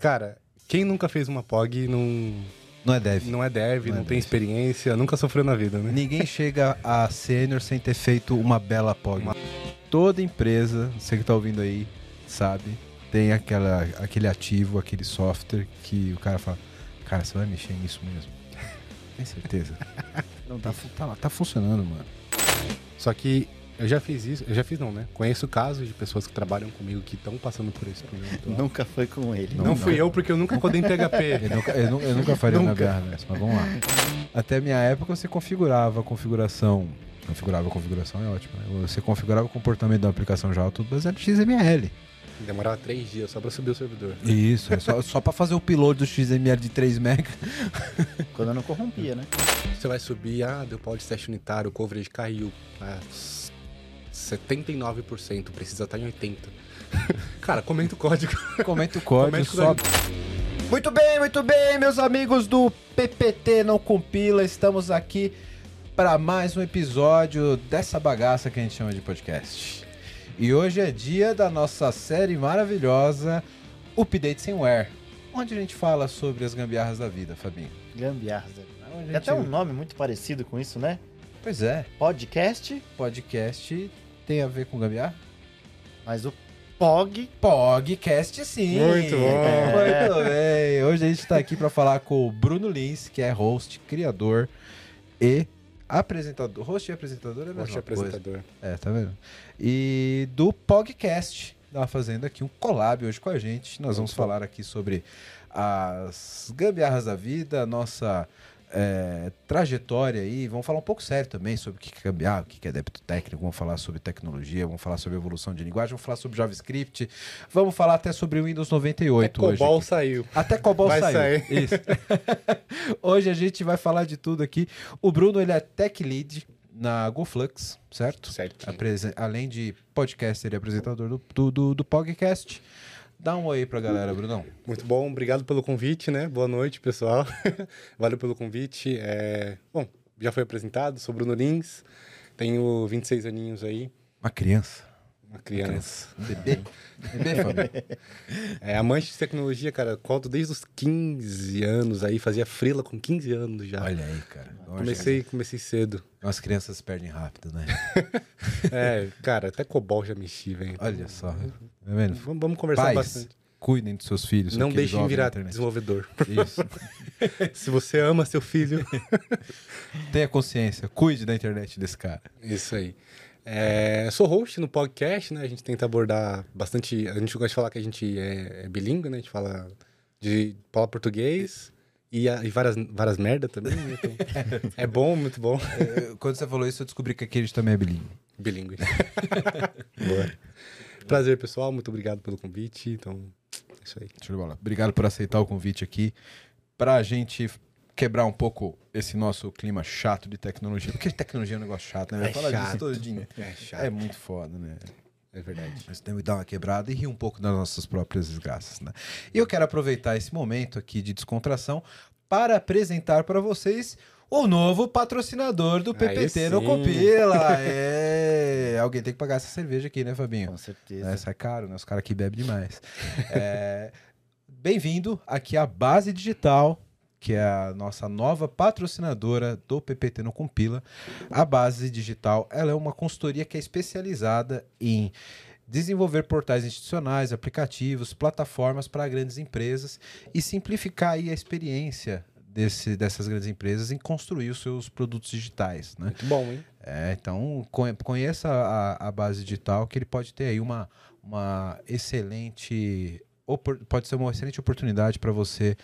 Cara, quem nunca fez uma POG não, Não é dev. não é dev, Não não, é tem dev. experiência, nunca sofreu na vida, né? Ninguém chega a sênior sem ter feito uma bela POG. Uma- Toda empresa, você que tá ouvindo aí, sabe, tem aquela, aquele ativo, aquele software que o cara fala, cara, você vai mexer nisso mesmo? Tem certeza? Não, tá, tá, tá funcionando, mano. Só que eu já fiz isso, eu já fiz não, né? Conheço casos de pessoas que trabalham comigo que estão passando por esse problema. atual. Nunca foi com ele. Não, fui eu porque eu nunca codei em PHP. Eu nunca, eu eu nunca faria uma Nunca. gambiarra dessa, mas vamos lá. Até a minha época você configurava a configuração. Configurava a configuração é ótimo, né? Você configurava o comportamento da aplicação Java tudo baseado em XML. Demorava três dias só pra subir o servidor. Isso, é só, só pra fazer o upload do XML de 3 MB. Quando eu não corrompia, né? Você vai subir, ah, deu pau de teste unitário, o coverage caiu. Ah, 79%, precisa estar em 80%. Cara, comenta o código. Comenta o código, Comenta o. Muito bem, muito bem, meus amigos do PPT Não Compila. Estamos aqui para mais um episódio dessa bagaça que a gente chama de podcast. E hoje é dia da nossa série maravilhosa Update Sem Wear, onde a gente fala sobre as gambiarras da vida, Fabinho. Gambiarras. Onde a Tem gente- até um nome muito parecido com isso, né? Pois é, Podcast, podcast tem a ver com gambiarra? mas o POG. Podcast sim. Muito bom. Muito bem. Hoje a gente está aqui para falar com o Bruno Lins, que é host, criador e apresentador. Host e apresentador é a mesma Host coisa. apresentador. É, tá vendo? E do podcast. Tá fazendo aqui um collab hoje com a gente. Nós vamos bom. falar aqui sobre as gambiarras da vida, a nossa é, trajetória aí. Vamos falar um pouco sério também sobre o que é gambiarra, o que é débito técnico. Vamos falar sobre tecnologia, vamos falar sobre evolução de linguagem, vamos falar sobre JavaScript. Vamos falar até sobre o Windows 98 hoje. Cobol aqui. saiu. Até Cobol Vai saiu. sair. Isso. Hoje a gente vai falar de tudo aqui. O Bruno, ele é tech lead na GoFlux, certo? Certo. Além de podcaster e apresentador do, do, do, do podcast. Dá um oi pra galera, Brunão. Muito bom, obrigado pelo convite, né? Boa noite, pessoal. Valeu pelo convite. É... Bom, já foi apresentado, sou Bruno Lins, tenho 26 aninhos aí, Uma criança. Uma criança. Bebê. bebê, Fábio. É, amante de tecnologia, cara, conto desde os 15 anos aí, fazia frila com 15 anos já. Olha aí, cara. Comecei, comecei cedo. As crianças perdem rápido, né? É, cara, até Cobol já mexi, velho. Olha só. Tá vendo? Vamos, vamos conversar Pais, bastante. cuidem dos seus filhos. Não deixem virar desenvolvedor. Isso. Se você ama seu filho, Tenha consciência. Cuide da internet desse cara. Isso aí. É, sou host no podcast, né? A gente tenta abordar bastante. A gente gosta de falar que a gente é, é bilíngue, né? A gente fala de fala português e, a- e várias, várias merda também. né? Então, é bom, muito bom. Eh, Quando você falou isso, eu descobri que aqui a gente também é bilíngue. Bilíngue. Boa. Prazer, pessoal. Muito obrigado pelo convite. Então, é isso aí. Show de bola. Obrigado por aceitar o convite aqui. Pra gente quebrar um pouco esse nosso clima chato de tecnologia. Porque tecnologia é um negócio chato, né? É disso chato. todo dia. É chato. É muito foda, né? É verdade. Nós temos que dar uma quebrada e rir um pouco das nossas próprias desgraças, né? E eu quero aproveitar esse momento aqui de descontração para apresentar para vocês o novo patrocinador do PPT no. Compila. É... Alguém tem que pagar essa cerveja aqui, né, Fabinho? Com certeza. Essa é caro, né? Os caras aqui bebem demais. É, Bem-vindo aqui à Base Digital, que é a nossa nova patrocinadora do PPT no Compila. A Base Digital ela é uma consultoria que é especializada em desenvolver portais institucionais, aplicativos, plataformas para grandes empresas e simplificar aí a experiência desse, dessas grandes empresas em construir os seus produtos digitais, né? Muito bom, hein? É, então conhe- conheça a, a base digital que ele pode ter aí uma, uma excelente pode ser uma excelente oportunidade para você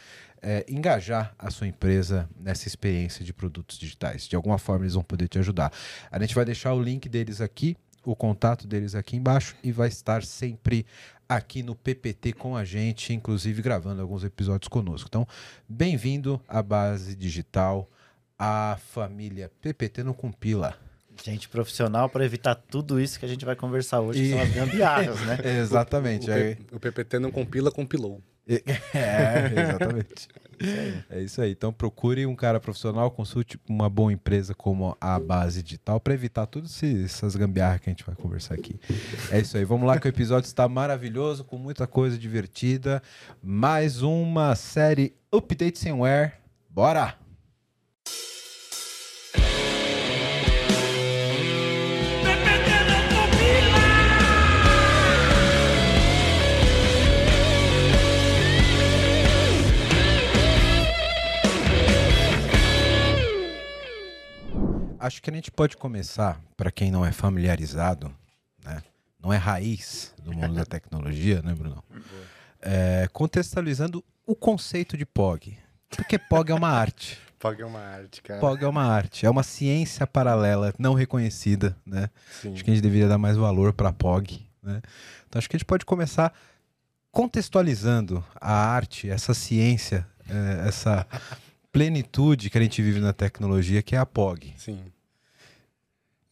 é, engajar a sua empresa nessa experiência de produtos digitais. De alguma forma eles vão poder te ajudar. A gente vai deixar o link deles aqui, o contato deles aqui embaixo e vai estar sempre aqui no PPT com a gente, inclusive gravando alguns episódios conosco. Então, bem-vindo à base digital, a família PPT não compila. Gente profissional para evitar tudo isso que a gente vai conversar hoje, que E- são as gambiarras, né? Exatamente. O, aí- P- o PPT não compila, compilou. É, exatamente. É isso aí. Então procure um cara profissional, consulte uma boa empresa como a Base Digital para evitar todas essas gambiarras que a gente vai conversar aqui. É isso aí. Vamos lá que o episódio está maravilhoso, com muita coisa divertida. Mais uma série Update Somewhere. Bora! Acho que a gente pode começar, para quem não é familiarizado, né? não é raiz do mundo da tecnologia, né, Bruno? É, contextualizando o conceito de POG. Porque POG é uma arte. POG é uma arte, cara. POG é uma arte, é uma ciência paralela não reconhecida, né? Sim. Acho que a gente deveria dar mais valor para POG, né? Então acho que a gente pode começar contextualizando a arte, essa ciência, é, essa plenitude que a gente vive na tecnologia, que é a POG. Sim.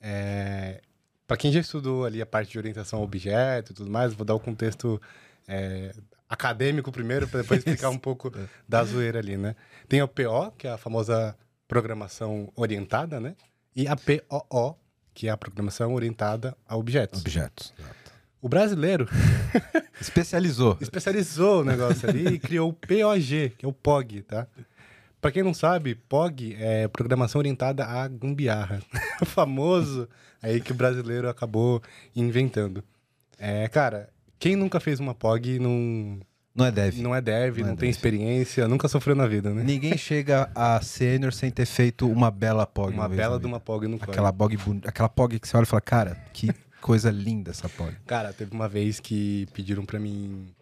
É, para quem já estudou ali a parte de orientação a objeto e tudo mais, vou dar o contexto é, acadêmico primeiro, para depois explicar um pouco da zoeira ali, né? Tem a PO, que é a famosa programação orientada, né? E a POO, que é a programação orientada a objetos. Objetos. O brasileiro Especializou. especializou o negócio ali e criou o POG, que é o POG, tá? Pra quem não sabe, POG é programação orientada a gambiarra. o famoso aí que o brasileiro acabou inventando. É, cara, quem nunca fez uma POG não, Não é dev. não é dev, Não não, é tem dev. experiência, nunca sofreu na vida, né? Ninguém chega a sênior sem ter feito uma bela POG. Uma vez bela de uma POG no. Aquela POG, aquela POG que você olha e fala, cara, que coisa linda essa POG. Cara, teve uma vez que pediram pra mim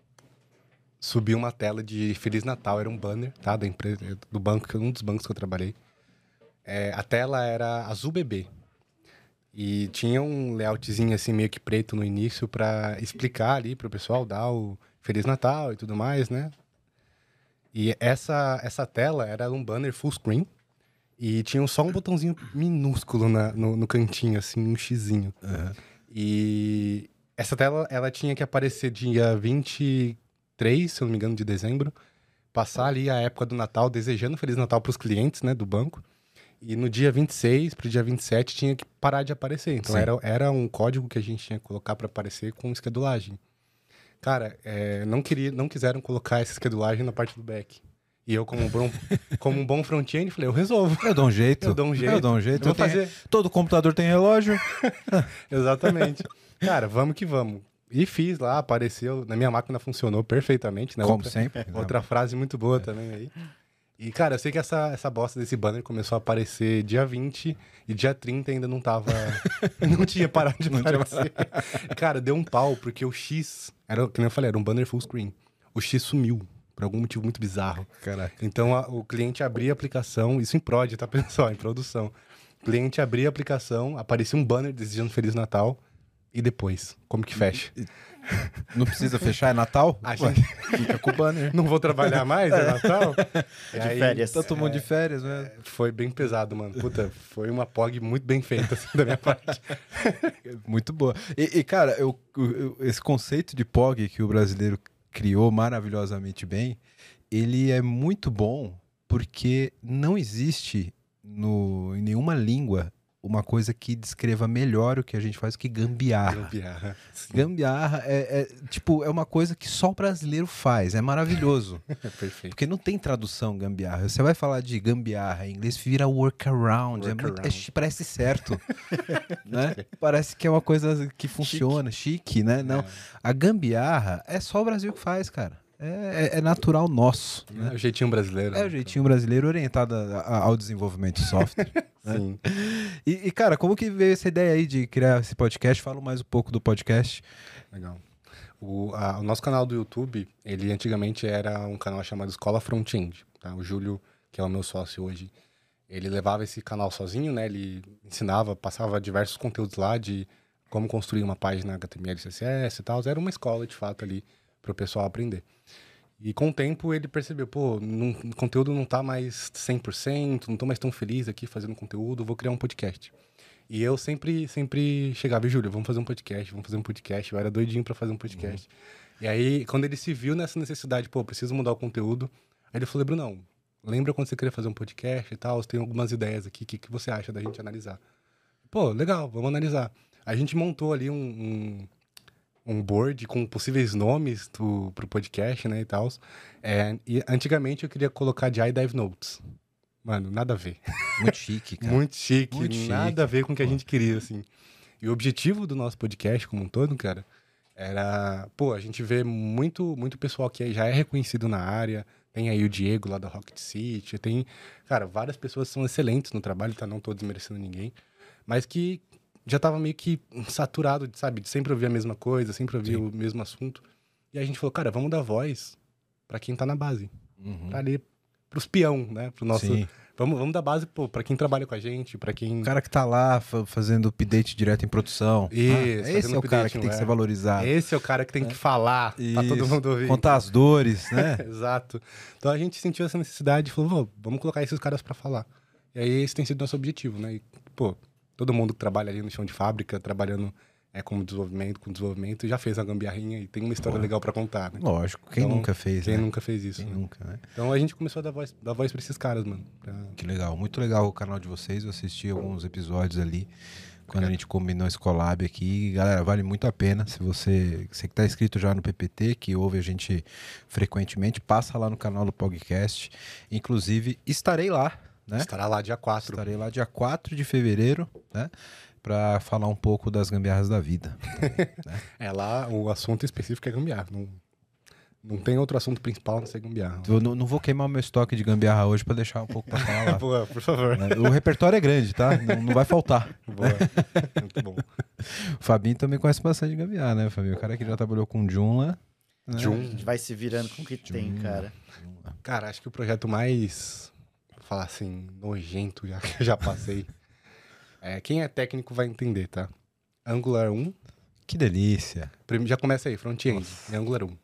subir uma tela de Feliz Natal, era um banner, tá? Da empresa, do banco, um dos bancos que eu trabalhei. É, a tela era azul bebê. E tinha um layoutzinho assim, meio que preto no início pra explicar ali pro pessoal, dar o Feliz Natal e tudo mais, né? E essa, essa tela era um banner full screen. E tinha só um botãozinho minúsculo na- no, no cantinho, assim, um xizinho. E essa tela, ela tinha que aparecer dia 23, se eu não me engano, de dezembro. Passar ali a época do Natal, desejando Feliz Natal para os clientes, né, do banco. E no dia 26 pro dia 27 tinha que parar de aparecer. Então Sim. era, era um código que a gente tinha que colocar para aparecer com esquedulagem. Cara, é, não, queria, não quiseram colocar essa esquedulagem na parte do back. E eu, como um bom, como um bom front-end, falei, eu resolvo. Eu dou um jeito. Eu dou um jeito. Eu dou um jeito. Eu Eu tenho- fazer. Todo computador tem relógio. Exatamente. Cara, vamos que vamos. E fiz lá, apareceu. Na minha máquina funcionou perfeitamente, né? como outra, sempre. outra frase muito boa também aí. E, cara, eu sei que essa, essa bosta desse banner começou a aparecer dia 20 e dia 30 ainda não tava. não tinha parado de aparecer. cara, deu um pau, porque o X, era, nem eu falei, era um banner full screen. O X sumiu, por algum motivo muito bizarro. Caraca. Então a- o cliente abria a aplicação, isso em prod, tá pessoal, em produção. O cliente abria a aplicação, aparecia um banner desejando Feliz Natal e depois, como que fecha? Não precisa fechar, é Natal? A Ué, gente- fica com o banner. Não vou trabalhar mais, é Natal? E De aí, férias. Tá tomando de férias, né? Foi bem pesado, mano. Puta, foi uma POG muito bem feita assim, da minha parte. Muito boa. E, e, cara, eu, eu- esse conceito de POG que o brasileiro criou maravilhosamente bem, ele é muito bom porque não existe no, em nenhuma língua uma coisa que descreva melhor o que a gente faz que gambiarra. Gambiarra. Sim, Gambiarra é, é, tipo, é uma coisa que só o brasileiro faz, é maravilhoso. perfeito. Porque não tem tradução gambiarra. Você vai falar de gambiarra em inglês, vira workaround. É muito, é parece certo. né? Parece que é uma coisa que funciona, chique, né? Não. A gambiarra é só o Brasil que faz, cara. É, é- é natural nosso. É Né? o jeitinho brasileiro. É o jeitinho brasileiro orientado a- a- ao desenvolvimento de software. né? Sim. E, e, cara, como que veio essa ideia aí de criar esse podcast? Fala mais um pouco do podcast. Legal. O, a- o nosso canal do YouTube, ele antigamente era um canal chamado Escola Frontend. Tá? O Júlio, que é o meu sócio hoje, ele levava esse canal sozinho, né? Ele ensinava, passava diversos conteúdos lá de como construir uma página HTML, CSS e tal. Era uma escola, de fato, ali para o pessoal aprender. E com o tempo ele percebeu, pô, não- o conteúdo não tá mais 100%, não tô mais tão feliz aqui fazendo conteúdo, vou criar um podcast. E eu sempre, sempre chegava, e Júlio, vamos fazer um podcast, vamos fazer um podcast. Eu era doidinho pra fazer um podcast. E aí, quando ele se viu nessa necessidade, pô, preciso mudar o conteúdo, aí ele falou, Brunão, lembra quando você queria fazer um podcast e tal? Tem algumas ideias aqui, o que, que você acha da gente analisar? Pô, legal, vamos analisar. A gente montou ali um, um, um board com possíveis nomes do, pro podcast, né, e tal. É, e antigamente eu queria colocar de iDive Notes. Mano, nada a ver. Muito chique, cara. Muito chique, Muito chique, nada a ver com o que a gente queria, assim. E o objetivo do nosso podcast como um todo, cara, era... Pô, a gente vê muito, muito pessoal que já é reconhecido na área. Tem aí o Diego lá da Rocket City. Tem, cara, várias pessoas que são excelentes no trabalho, tá? Não tô desmerecendo ninguém. Mas que já tava meio que saturado, de, sabe? De sempre ouvir a mesma coisa, sempre ouvir Sim. o mesmo assunto. E a gente falou, cara, vamos dar voz pra quem tá na base. Uhum. Pra ali, pros peão, né? Pro nosso... Sim. Vamos, vamos dar base pô, pra quem trabalha com a gente, pra quem... O cara que tá lá fa- fazendo update direto em produção. Isso, Ah, esse é o cara que tem que é? ser valorizado. Esse é o cara que tem que falar pra todo Isso. mundo ouvir. Contar as dores, né? Exato. Então a gente sentiu essa necessidade e falou, "Vô, vamos colocar esses caras pra falar. E aí esse tem sido nosso objetivo, né? E, pô, todo mundo que trabalha ali no chão de fábrica, trabalhando é, como desenvolvimento, com desenvolvimento, já fez a gambiarrinha e tem uma história Boa. legal pra contar, né? Lógico, quem Então, nunca fez, Quem né? nunca fez isso, né? nunca, né? Então a gente começou a dar voz, dar voz pra esses caras, mano. Pra- Que legal, muito legal o canal de vocês. Eu assisti alguns episódios ali quando a gente combinou esse collab aqui. Galera, vale muito a pena. Se você, você que tá inscrito já no PPT, que ouve a gente frequentemente, passa lá no canal do podcast. Inclusive, estarei lá, né? Estará lá dia 4. Estarei lá dia 4 de fevereiro, né? Pra falar um pouco das gambiarras da vida. É lá, o assunto específico é gambiarra. Não, não tem outro assunto principal a não ser gambiarra. Eu não, não vou queimar o meu estoque de gambiarra hoje pra deixar um pouco pra falar lá. Boa, por favor. né? O repertório é grande, tá? Não, não vai faltar. Boa. Muito bom. O Fabinho também conhece bastante gambiarra, né, Fabinho? O cara que já trabalhou com Joomla. né? A Joom. gente vai se virando com o que tem, cara. Cara, acho que o projeto mais, falar assim, nojento já que eu já passei. É, quem é técnico vai entender, tá? Angular 1, Que delícia. já começa aí, front-end, em Angular 1.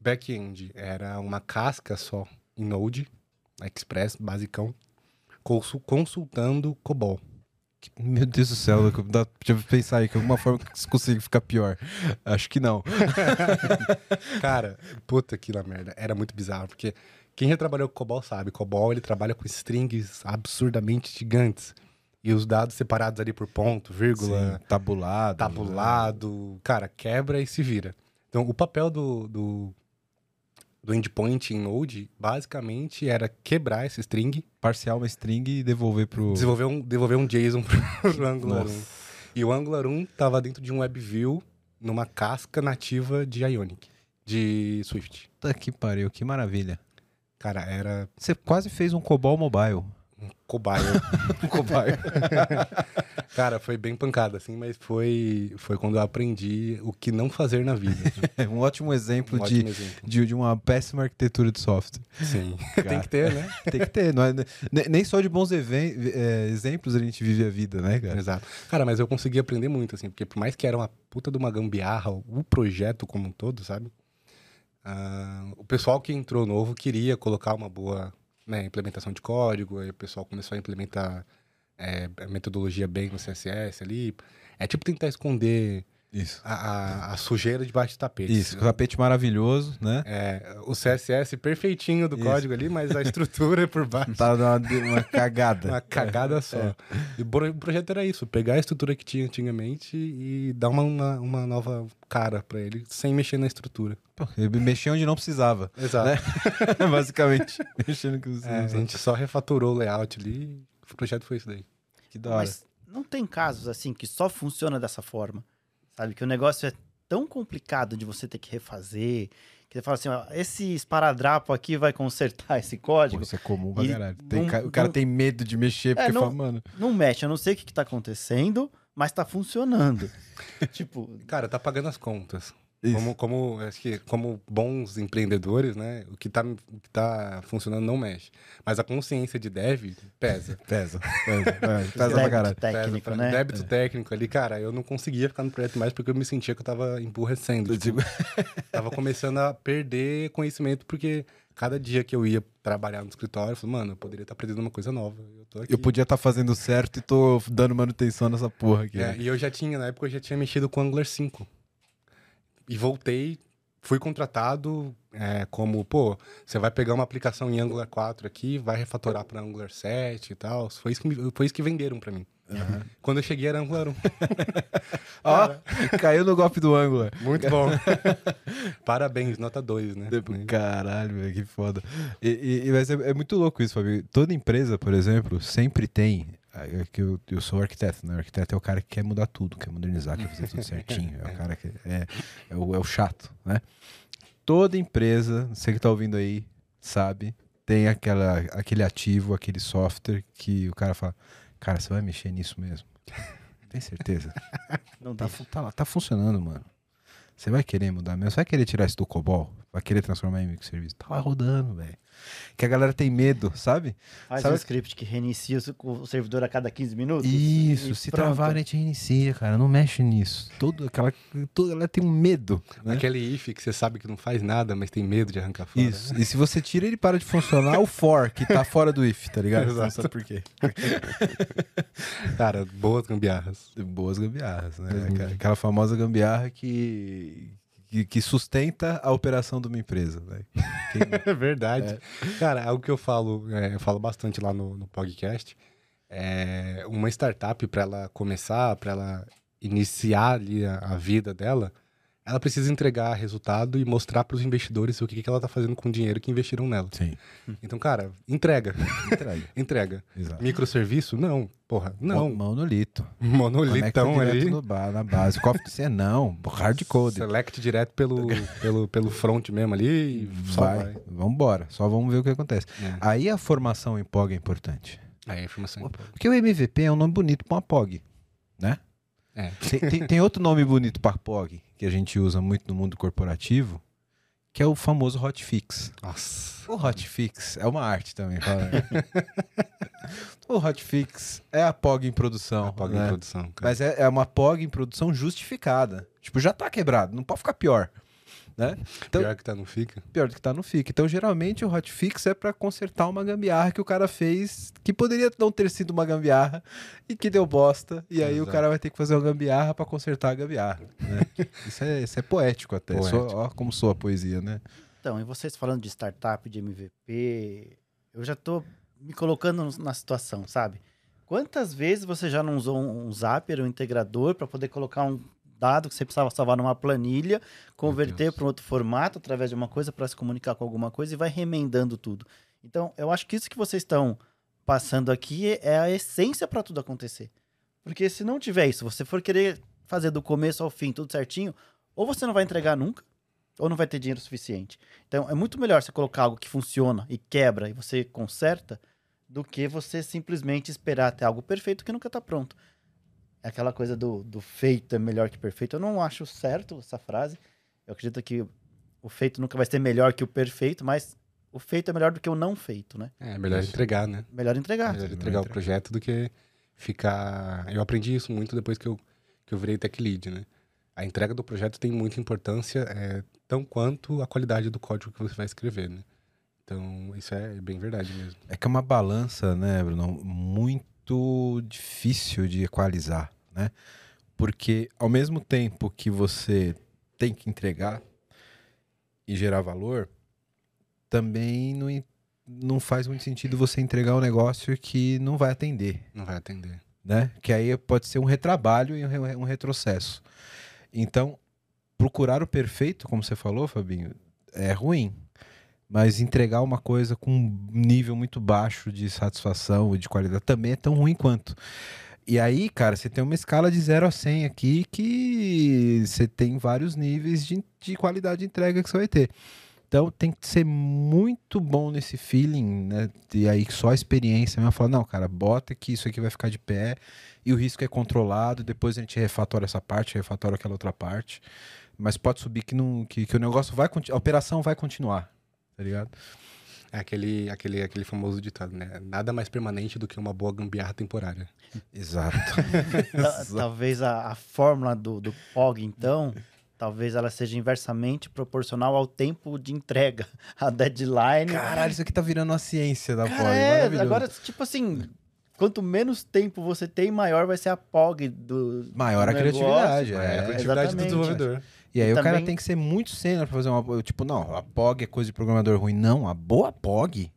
Back-end era uma casca só em Node, Express, basicão, consu- consultando COBOL. Meu Deus do céu, dá, deixa eu pensar aí que alguma forma que isso consiga ficar pior. Acho que não. Cara, puta que lá merda. Era muito bizarro, porque quem já trabalhou com COBOL sabe, COBOL ele trabalha com strings absurdamente gigantes. E os dados separados ali por ponto, vírgula, Sim, tabulado. tabulado, cara, quebra e se vira. Então, o papel do, do, do endpoint em Node, basicamente, era quebrar esse string, Parcial uma string e devolver pro. desenvolver um, devolver um JSON pro Angular 1. Nossa. E o Angular 1 tava dentro de um WebView, numa casca nativa de Ionic, de Swift. Puta que pariu, que maravilha. Cara, era Você quase fez um COBOL mobile. um cobaia. Um cobaia. Cara, foi bem pancada, assim, mas foi, foi quando eu aprendi o que não fazer na vida. É um ótimo exemplo, Um de, ótimo exemplo. de, de uma péssima arquitetura de software. Sim. Cara. Tem que ter, né? Tem que ter, não é, ne- nem só de bons é, exemplos a gente vive a vida, né, cara? Exato. Cara, mas eu consegui aprender muito, assim, porque por mais que era uma puta de uma gambiarra, o projeto como um todo, sabe? Ah, o pessoal que entrou novo queria colocar uma boa né, implementação de código, aí o pessoal começou a implementar é, metodologia bem no CSS ali. É tipo tentar esconder Isso. a, a- a sujeira debaixo do tapete. Isso, tapete maravilhoso, né? É, o CSS perfeitinho do Isso. código ali, mas a estrutura por baixo. Tá uma, uma cagada. Uma cagada só. E o pro- o projeto era isso: pegar a estrutura que tinha antigamente e dar uma, uma, uma nova cara pra ele, sem mexer na estrutura. Pô, ele mexia onde não precisava, Exato. Né? basicamente. Mexendo que É, a gente só refatorou o layout ali e o projeto foi isso daí. Que da hora. Mas não tem casos assim que só funciona dessa forma. Sabe? Que o negócio é tão complicado de você ter que refazer. Que você fala assim, ó, esse esparadrapo aqui vai consertar esse Pô, código. isso é comum pra caralho. Tem não- o cara não- tem medo de mexer porque não- fala, mano. Não mexe, eu não sei o que, que tá acontecendo, mas tá funcionando. tipo, Cara, tá pagando as contas. Isso. Como, como, acho que como bons empreendedores, né? O que, tá, o que tá funcionando não mexe. Mas a consciência de dev pesa. Pesa, pesa, pesa, pesa pra débito caralho. técnico, pesa pra- né? Débito técnico ali, cara, eu não conseguia ficar no projeto mais porque eu me sentia que eu tava emburrecendo. Eu tipo, tava começando a perder conhecimento porque cada dia que eu ia trabalhar no escritório, eu falei, mano, eu poderia estar aprendendo uma coisa nova. Eu tô aqui. Eu podia estar fazendo certo e tô dando manutenção nessa porra aqui. É, né? e eu já tinha, na época, eu já tinha mexido com Angular 5. E voltei fui contratado é, como, pô, você vai pegar uma aplicação em Angular 4 aqui, vai refatorar para Angular 7 e tal. Foi isso que, me- foi isso que venderam para mim. Quando eu cheguei era Angular 1. Ó, caiu no golpe do Angular. Muito bom. Parabéns, nota 2, né? Caralho, velho, que foda. E, e- e- mas é, é muito louco isso, Fabio. Toda empresa, por exemplo, sempre tem. É que eu, eu sou arquiteto, né? O arquiteto é o cara que quer mudar tudo, quer modernizar, quer fazer tudo certinho. É o cara que é, é, o, é o chato, né? Toda empresa, você que tá ouvindo aí, sabe, tem aquela, aquele ativo, aquele software que o cara fala: Cara, você vai mexer nisso mesmo? Tem certeza? Não Tá, tá, tá funcionando, mano. Você vai querer mudar mesmo? Você vai querer tirar isso do COBOL? Vai querer transformar em microserviço? Tá lá rodando, velho. Que a galera tem medo, sabe? Faz Sabe- um script que reinicia o servidor a cada 15 minutos. Isso, se pronto. travar, a gente reinicia, cara. Não mexe nisso. Todo, aquela, toda ela tem um medo, né? Aquele if que você sabe que não faz nada, mas tem medo de arrancar fora. Isso. E se você tira, ele para de funcionar, o for, que tá fora do if, tá ligado? Você não Exato. sabe por quê. Cara, boas gambiarras. Boas gambiarras, né? Aquela- Aquela famosa gambiarra que, que, que sustenta a operação de uma empresa, né? Quem- É verdade. Cara, algo que eu falo, é, eu falo bastante lá no, no podcast, é uma startup para ela começar, para ela iniciar ali a, a vida dela, ela precisa entregar resultado e mostrar para os investidores o que, que ela tá fazendo com o dinheiro que investiram nela. Sim. Então, cara, entrega, Entrega. entrega. Exato. Microserviço? Não, porra, não. Monolito. Monolitão ali. no ba- na base. Cofre de C não. Hardcode. Select direto pelo, pelo, pelo front mesmo ali e só Vai. vai. Vambora. Só vamos ver o que acontece. É. Aí a formação em POG é importante. Aí a informação. Porque o MVP é um nome bonito pra uma POG, né? É. Tem, tem- tem outro nome bonito pra POG que a gente usa muito no mundo corporativo, que é o famoso hotfix. Nossa. O hotfix é uma arte também. o hotfix é a POG em produção. A POG né? em produção. Mas é, é uma POG em produção justificada. Tipo, já tá quebrado, não pode ficar pior. Né? Então, Pior que tá, não fica. pior do que tá no FIC. Então, geralmente, o hotfix é pra consertar uma gambiarra que o cara fez, que poderia não ter sido uma gambiarra e que deu bosta. E aí o Exato. cara vai ter que fazer uma gambiarra pra consertar a gambiarra. né? isso, é, isso é poético até. Poético. Só- ó como soa a poesia, né? Então, e vocês falando de startup, de MVP, eu já tô me colocando na situação, sabe? Quantas vezes você já não usou um Zapier, um integrador, para poder colocar um dado que você precisava salvar numa planilha, converter para um outro formato através de uma coisa para se comunicar com alguma coisa e vai remendando tudo. Então, eu acho que isso que vocês estão passando aqui é a essência para tudo acontecer. Porque se não tiver isso, você for querer fazer do começo ao fim tudo certinho, ou você não vai entregar nunca, ou não vai ter dinheiro suficiente. Então, é muito melhor você colocar algo que funciona e quebra e você conserta do que você simplesmente esperar até algo perfeito que nunca está pronto. Aquela coisa do, do feito é melhor que perfeito. Eu não acho certo essa frase. Eu acredito que o feito nunca vai ser melhor que o perfeito, mas o feito é melhor do que o não feito, né? É melhor Isso. entregar, né? Melhor entregar. melhor melhor entregar o projeto do que ficar. Eu aprendi isso muito depois que eu, que eu virei tech lead, né? A entrega do projeto tem muita importância, é, tão quanto a qualidade do código que você vai escrever, né? Então, isso é bem verdade mesmo. É que é uma balança, né, Bruno? Muito difícil de equalizar, né? Porque ao mesmo tempo que você tem que entregar e gerar valor, também não, não faz muito sentido você entregar um negócio que não vai atender, Não vai atender. né? Que aí pode ser um retrabalho e um retrocesso. Então, procurar o perfeito, como você falou, Fabinho, é ruim. Mas entregar uma coisa com um nível muito baixo de satisfação e de qualidade também é tão ruim quanto. E aí, cara, você tem uma escala de 0 a 100 aqui que você tem vários níveis de, de qualidade de entrega que você vai ter. Então tem que ser muito bom nesse feeling, né? E aí só a experiência mesmo falar, não, cara, bota que isso aqui vai ficar de pé e o risco é controlado, depois a gente refatora essa parte, refatora aquela outra parte. Mas pode subir que, não, que, que o negócio vai continuar, a operação vai continuar, tá ligado? É aquele, aquele, aquele famoso ditado, né? Nada mais permanente do que uma boa gambiarra temporária. Exato. Ta- Talvez a, a fórmula do, do POG, então, talvez ela seja inversamente proporcional ao tempo de entrega, a deadline. Caralho, isso aqui tá virando uma ciência da Cara, POG. é, agora, tipo assim, quanto menos tempo você tem, maior vai ser a POG do. Maior do a criatividade, negócio. é, É, a criatividade do desenvolvedor. E aí E o cara também- tem que ser muito sênior pra fazer uma. Tipo, não, a POG é coisa de programador ruim. Não, a boa POG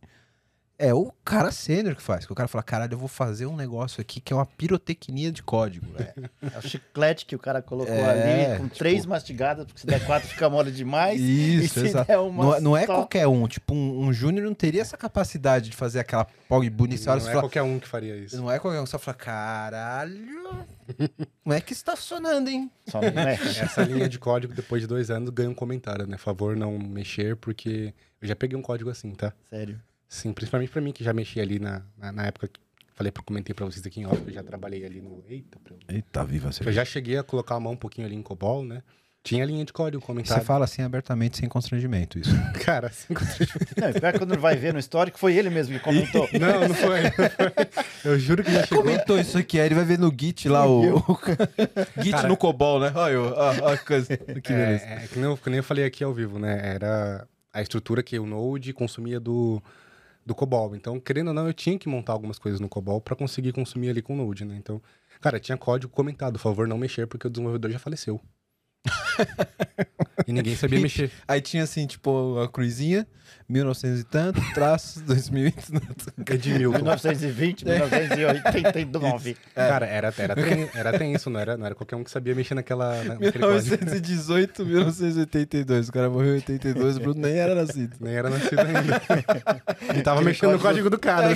é o cara sênior que faz. Que o cara fala, caralho, eu vou fazer um negócio aqui que é uma pirotecnia de código. velho." É o chiclete que o cara colocou É, ali, com tipo- três mastigadas, porque se der quatro fica mole demais. e Isso, se exato. der uma Não, é- não é só- qualquer um. Tipo, um, um júnior não teria essa capacidade de fazer aquela POG bonita. E Não é fala, qualquer um que faria isso. Não é qualquer um. Você fala, caralho. Não é que isso tá funcionando, hein? Só não mexe. Essa linha de código, depois de dois anos, ganha um comentário, né? Favor não mexer, porque eu já peguei um código assim, tá? Sério. Sim, principalmente pra mim, que já mexi ali na, na, na época que falei, comentei pra vocês aqui em off, que eu já trabalhei ali no... Eita, pra eu... Eita, viva você. eu já cheguei a colocar a mão um pouquinho ali em COBOL, né? Tinha linha de código Você comentário. fala assim abertamente, sem constrangimento, isso. Cara, assim... Não, e pior que quando vai ver no histórico, foi ele mesmo que comentou. não, não foi, não foi. Eu juro que já chegou... Comentou isso aqui, aí ele vai ver no Git lá o. o Git Cara- no COBOL, né? Olha, eu- ó, ó, a coisa. Que beleza. É, é que, nem eu, que nem eu falei aqui ao vivo, né? Era a estrutura que o Node consumia do, do COBOL. Então, querendo ou não, eu tinha que montar algumas coisas no COBOL para conseguir consumir ali com o Node, né? Então, cara, tinha código comentado, por favor, não mexer, porque o desenvolvedor já faleceu. e ninguém sabia mexer. Aí tinha assim, tipo, a cruzinha, 1900 e tanto, traços, 2000 e tanto. Edmilton. 1920, 1989. Cara, era, era, ten, era tenso, não era, não era qualquer um que sabia mexer naquela, na- naquele código. 1918, 1982. O cara morreu em 82, o Bruno nem era nascido. Nem era nascido ainda. e tava Aquele mexendo no código- código do cara.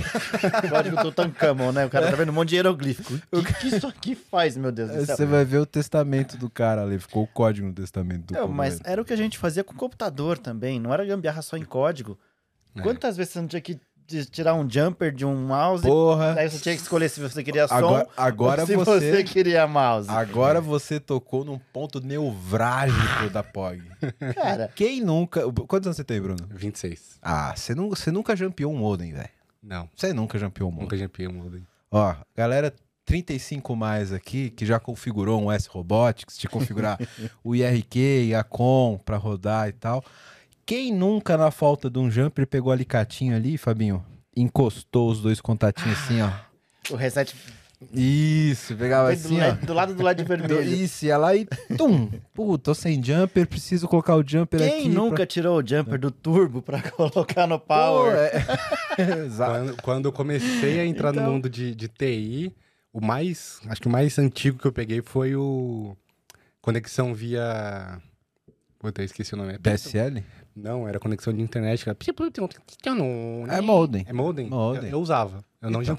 Código Tutankhamon, né? O cara tá vendo um monte de hieroglífico. O que, que isso aqui faz, meu Deus do céu? Você vai ver o testamento do cara ali, ficou o código no testamento do Não, povo mas era o que a gente fazia com o computador também. Não era gambiarra só em código. É. Quantas vezes você não tinha que tirar um jumper de um mouse? Porra, Aí você tinha que escolher se você queria som agora, agora ou se você, você queria mouse. agora você tocou num ponto neurálgico da POG. Cara, Quem nunca... Quantos anos você tem, Bruno? 26. Ah, você, não, você nunca jampeou um modem, velho. Não, Você nunca jampeou um modem. nunca GP um modem. Ó, galera 35 mais aqui, que já configurou um S-Robotics, de configurar o IRQ e a COM pra rodar e tal. Quem nunca, na falta de um jumper, pegou o alicatinho ali, Fabinho? Encostou os dois contatinhos assim, ó. o reset Isso, pegava foi do, assim, ó. LED do lado do LED vermelho. Isso, ia lá e tum! Pô, tô sem jumper, preciso colocar o jumper aqui. Quem nunca pra- tirou o jumper do turbo pra colocar no Pô, power? é... Exato. Quando, quando eu comecei a entrar Então- no mundo de, de TI, o mais, acho que o mais antigo que eu peguei foi o conexão via Puta, eu esqueci o nome. PSL? Não, era conexão de internet. Era... É modem. É modem? Modem. Eu, eu usava. Eu não Então.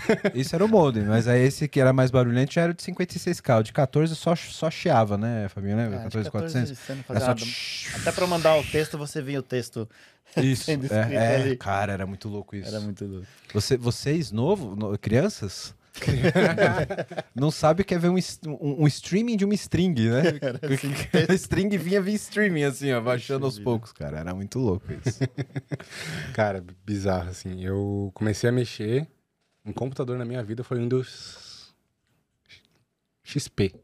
Isso era o modem, mas aí esse que era mais barulhento já era de 56k. O de 14 só, só chiava, né, Fabinho? Lembra? De 14400? 14 você não Era fazia só... nada. Até pra mandar o texto, você via o texto. Isso, sendo escrito é, é, cara, era muito louco isso. Era muito louco. Você, vocês, novo, no- crianças, não sabe o que é ver um, um- um streaming de uma string, né? a string vinha via streaming, assim, ó, baixando aos poucos, cara. Era muito louco isso. Cara, bizarro, assim. Eu comecei a mexer em computador na minha vida foi o Windows XP.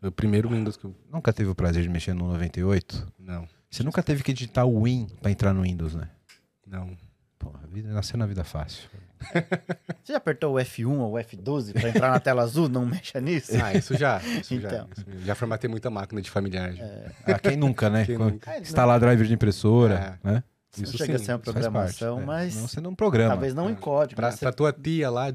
Foi o primeiro Windows que eu... nunca teve o prazer de mexer no 98? Não, Você nunca teve que digitar o Win pra entrar no Windows, né? não. Porra, a vida, nasceu na vida fácil. Você já apertou o F1 ou o F12 pra entrar na tela azul? Não mexa nisso? Ah, isso já. Isso já, Então. isso já formatei muita máquina de familiar. já. Ah, quem nunca, né? Quem Quando nunca? É, Instalar driver de impressora, né? Não Isso chega a sim, ser uma faz parte, programação, né? mas Não, você não programa. talvez não em É. código. Pra, mas você- pra tua tia lá,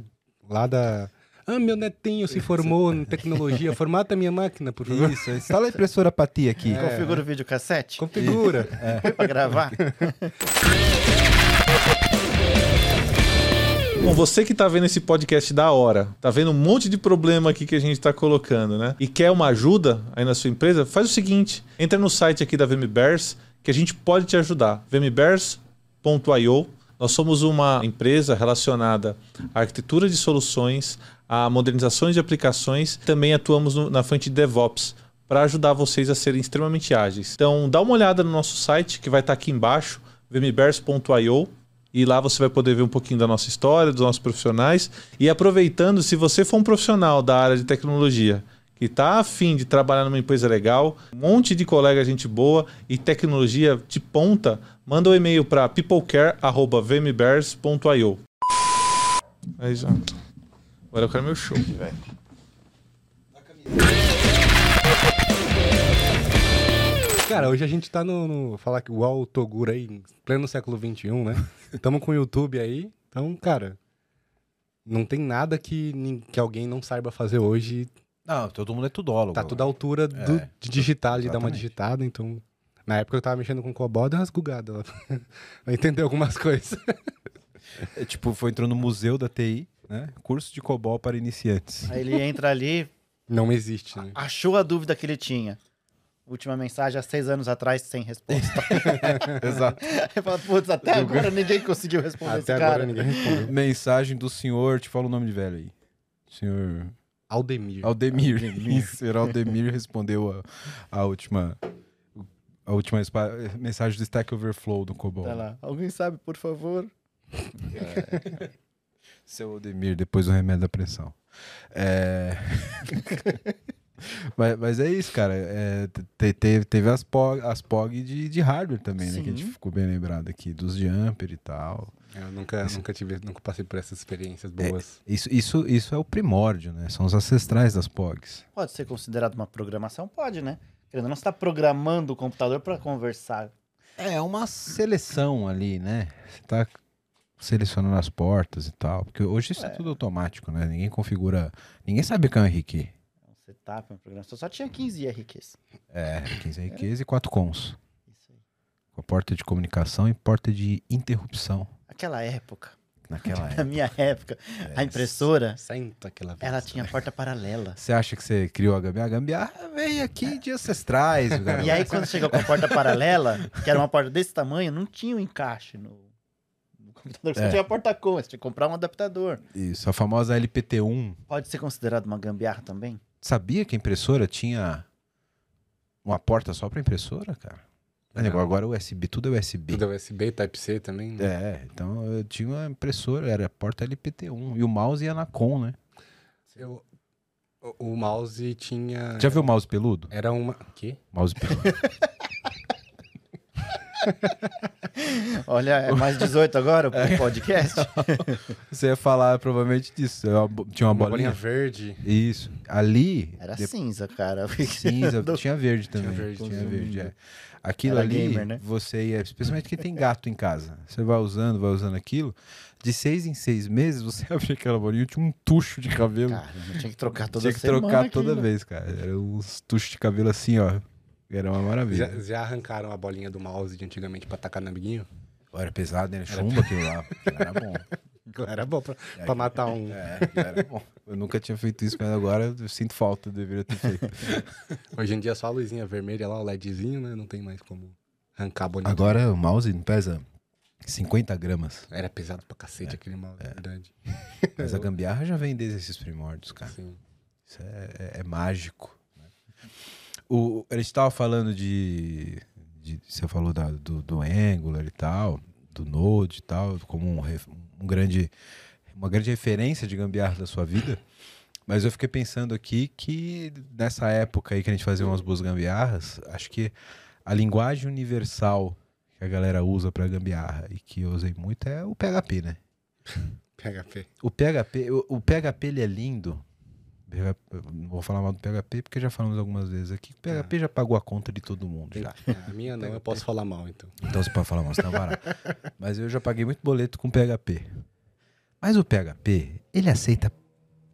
lá da... Ah, meu netinho se formou em tecnologia. Formata minha máquina, por favor. Isso, instala a impressora pra ti aqui. É. Configura o videocassete Configura. pra gravar. Bom, você que tá vendo esse podcast da hora, tá vendo um monte de problema aqui que a gente tá colocando, né? E quer uma ajuda aí na sua empresa, faz o seguinte: entra no site aqui da VMBears que a gente pode te ajudar. vmbears.io. Nós somos uma empresa relacionada à arquitetura de soluções, a modernizações de aplicações, também atuamos no- na frente de DevOps para ajudar vocês a serem extremamente ágeis. Então, dá uma olhada no nosso site que vai estar aqui embaixo, vmbears.io. E lá você vai poder ver um pouquinho da nossa história, dos nossos profissionais. E aproveitando, se você for um profissional da área de tecnologia que está afim de trabalhar numa empresa legal, um monte de colega, gente boa e tecnologia de ponta, manda um e-mail para peoplecare.vmbears.io. Aí. Agora eu quero meu show. velho. Cara, hoje a gente tá no, no falar que igual o Toguro aí, em pleno século XXI, né? Tamo com o YouTube aí. Então, cara, não tem nada que, que alguém não saiba fazer hoje. Não, todo mundo é tudólogo. Tá tudo à altura do, É, de digitar, de dar uma digitada. Então, na época eu tava mexendo com COBOL, deu umas gugadas lá. Pra entender algumas coisas. É, tipo, foi entrou no museu da TI, né? Curso de COBOL para iniciantes. Aí ele entra ali, Não existe, né? achou a dúvida que ele tinha. Última mensagem há seis anos atrás, sem resposta. Exato. Fala, putz, até agora ninguém conseguiu responder esse Até cara. agora ninguém respondeu. Mensagem do senhor, te fala o nome de velho aí. Senhor Aldemir. Aldemir. Isso, senhor Aldemir respondeu a, a última a última mensagem do Stack Overflow do COBOL. Tá lá. Alguém sabe, por favor? Seu Aldemir, depois do remédio da pressão. É... mas, mas é isso, cara. É, te- te- teve as POG, as POG de, de hardware também, né? Que a gente Sim. ficou bem lembrado aqui, dos jumper e tal. Eu nunca, nunca tive, nunca passei por essas experiências boas. Isso, isso, isso é o primórdio, né? São os ancestrais das POGs. Pode ser considerado uma programação? Pode, né? Querendo ou não, você está programando o computador para conversar. É uma seleção ali, né? Você tá selecionando as portas e tal. Porque hoje isso é, É. tudo automático, né? Ninguém configura. Ninguém sabe o que é um RQ. Setup, uma programação. Só tinha 15 IRQs. É, 15 RQs e 4 cons. Isso aí. Com a porta de comunicação e porta de interrupção. Aquela época, Naquela na época. minha época, É. a impressora, Senta aquela vez. ela tinha porta paralela. Você acha que você criou a gambiarra? A gambiarra veio aqui de ancestrais. E aí, quando chegou com a porta paralela, que era uma porta desse tamanho, não tinha um encaixe no, no computador. Você É. tinha porta com, você tinha que comprar um adaptador. Isso, a famosa LPT1. Pode ser considerado uma gambiarra também? Sabia que a impressora tinha uma porta só para impressora, cara? É. Agora é USB, tudo é USB. Tudo é USB, Type-C também. né? É, então eu tinha uma impressora, era porta LPT1. E o mouse ia na com, né? Eu- o, o mouse tinha. Já viu o mouse peludo? Era uma. Que? Mouse peludo. Olha, é mais 18 agora o podcast? Você ia falar provavelmente disso. É Tinha uma, Uma bolinha. bolinha verde. Isso. Ali. Era de- cinza, cara. Cinza, Do- tinha verde também. Tinha verde, tinha verde, é. Aquilo Era ali, gamer, né? você ia, especialmente quem tem gato em casa, você vai usando, vai usando aquilo, de seis em seis meses, você abria aquela bolinha, tinha um tucho de cabelo. Cara, eu tinha que trocar toda tinha que trocar toda vez, cara. Era uns tuchos de cabelo assim, ó. Era uma maravilha. Já, já arrancaram a bolinha do mouse de antigamente pra tacar no amiguinho? Era pesado, né? Chumbo aquilo lá. Era bom. Era bom pra, pra matar um. É, era bom. Eu nunca tinha feito isso, mas agora eu sinto falta, eu deveria ter feito. Hoje em dia só a luzinha vermelha lá, o LEDzinho, né? Não tem mais como arrancar a bolinha. Agora o mouse não pesa 50 gramas. Era pesado pra cacete aquele mouse, é verdade. Mas a gambiarra já vem desde esses primórdios, cara. Sim. Isso é, é- é mágico. O, a gente tava falando de, de- Você falou da- do, do Angular e tal, do Node e tal, como um, um grande, uma grande referência de gambiarra da sua vida. Mas eu fiquei pensando aqui que nessa época aí que a gente fazia umas boas gambiarras, acho que a linguagem universal que a galera usa para gambiarra e que eu usei muito é o PHP, né? PHP. O PHP, o, o PHP ele é lindo. Não vou falar mal do PHP porque já falamos algumas vezes aqui. O PHP já pagou a conta de todo mundo já. É, A minha não, eu posso falar mal, então. Então você pode falar mal, você tá barato. Mas eu já paguei muito boleto com PHP. Mas o PHP, ele aceita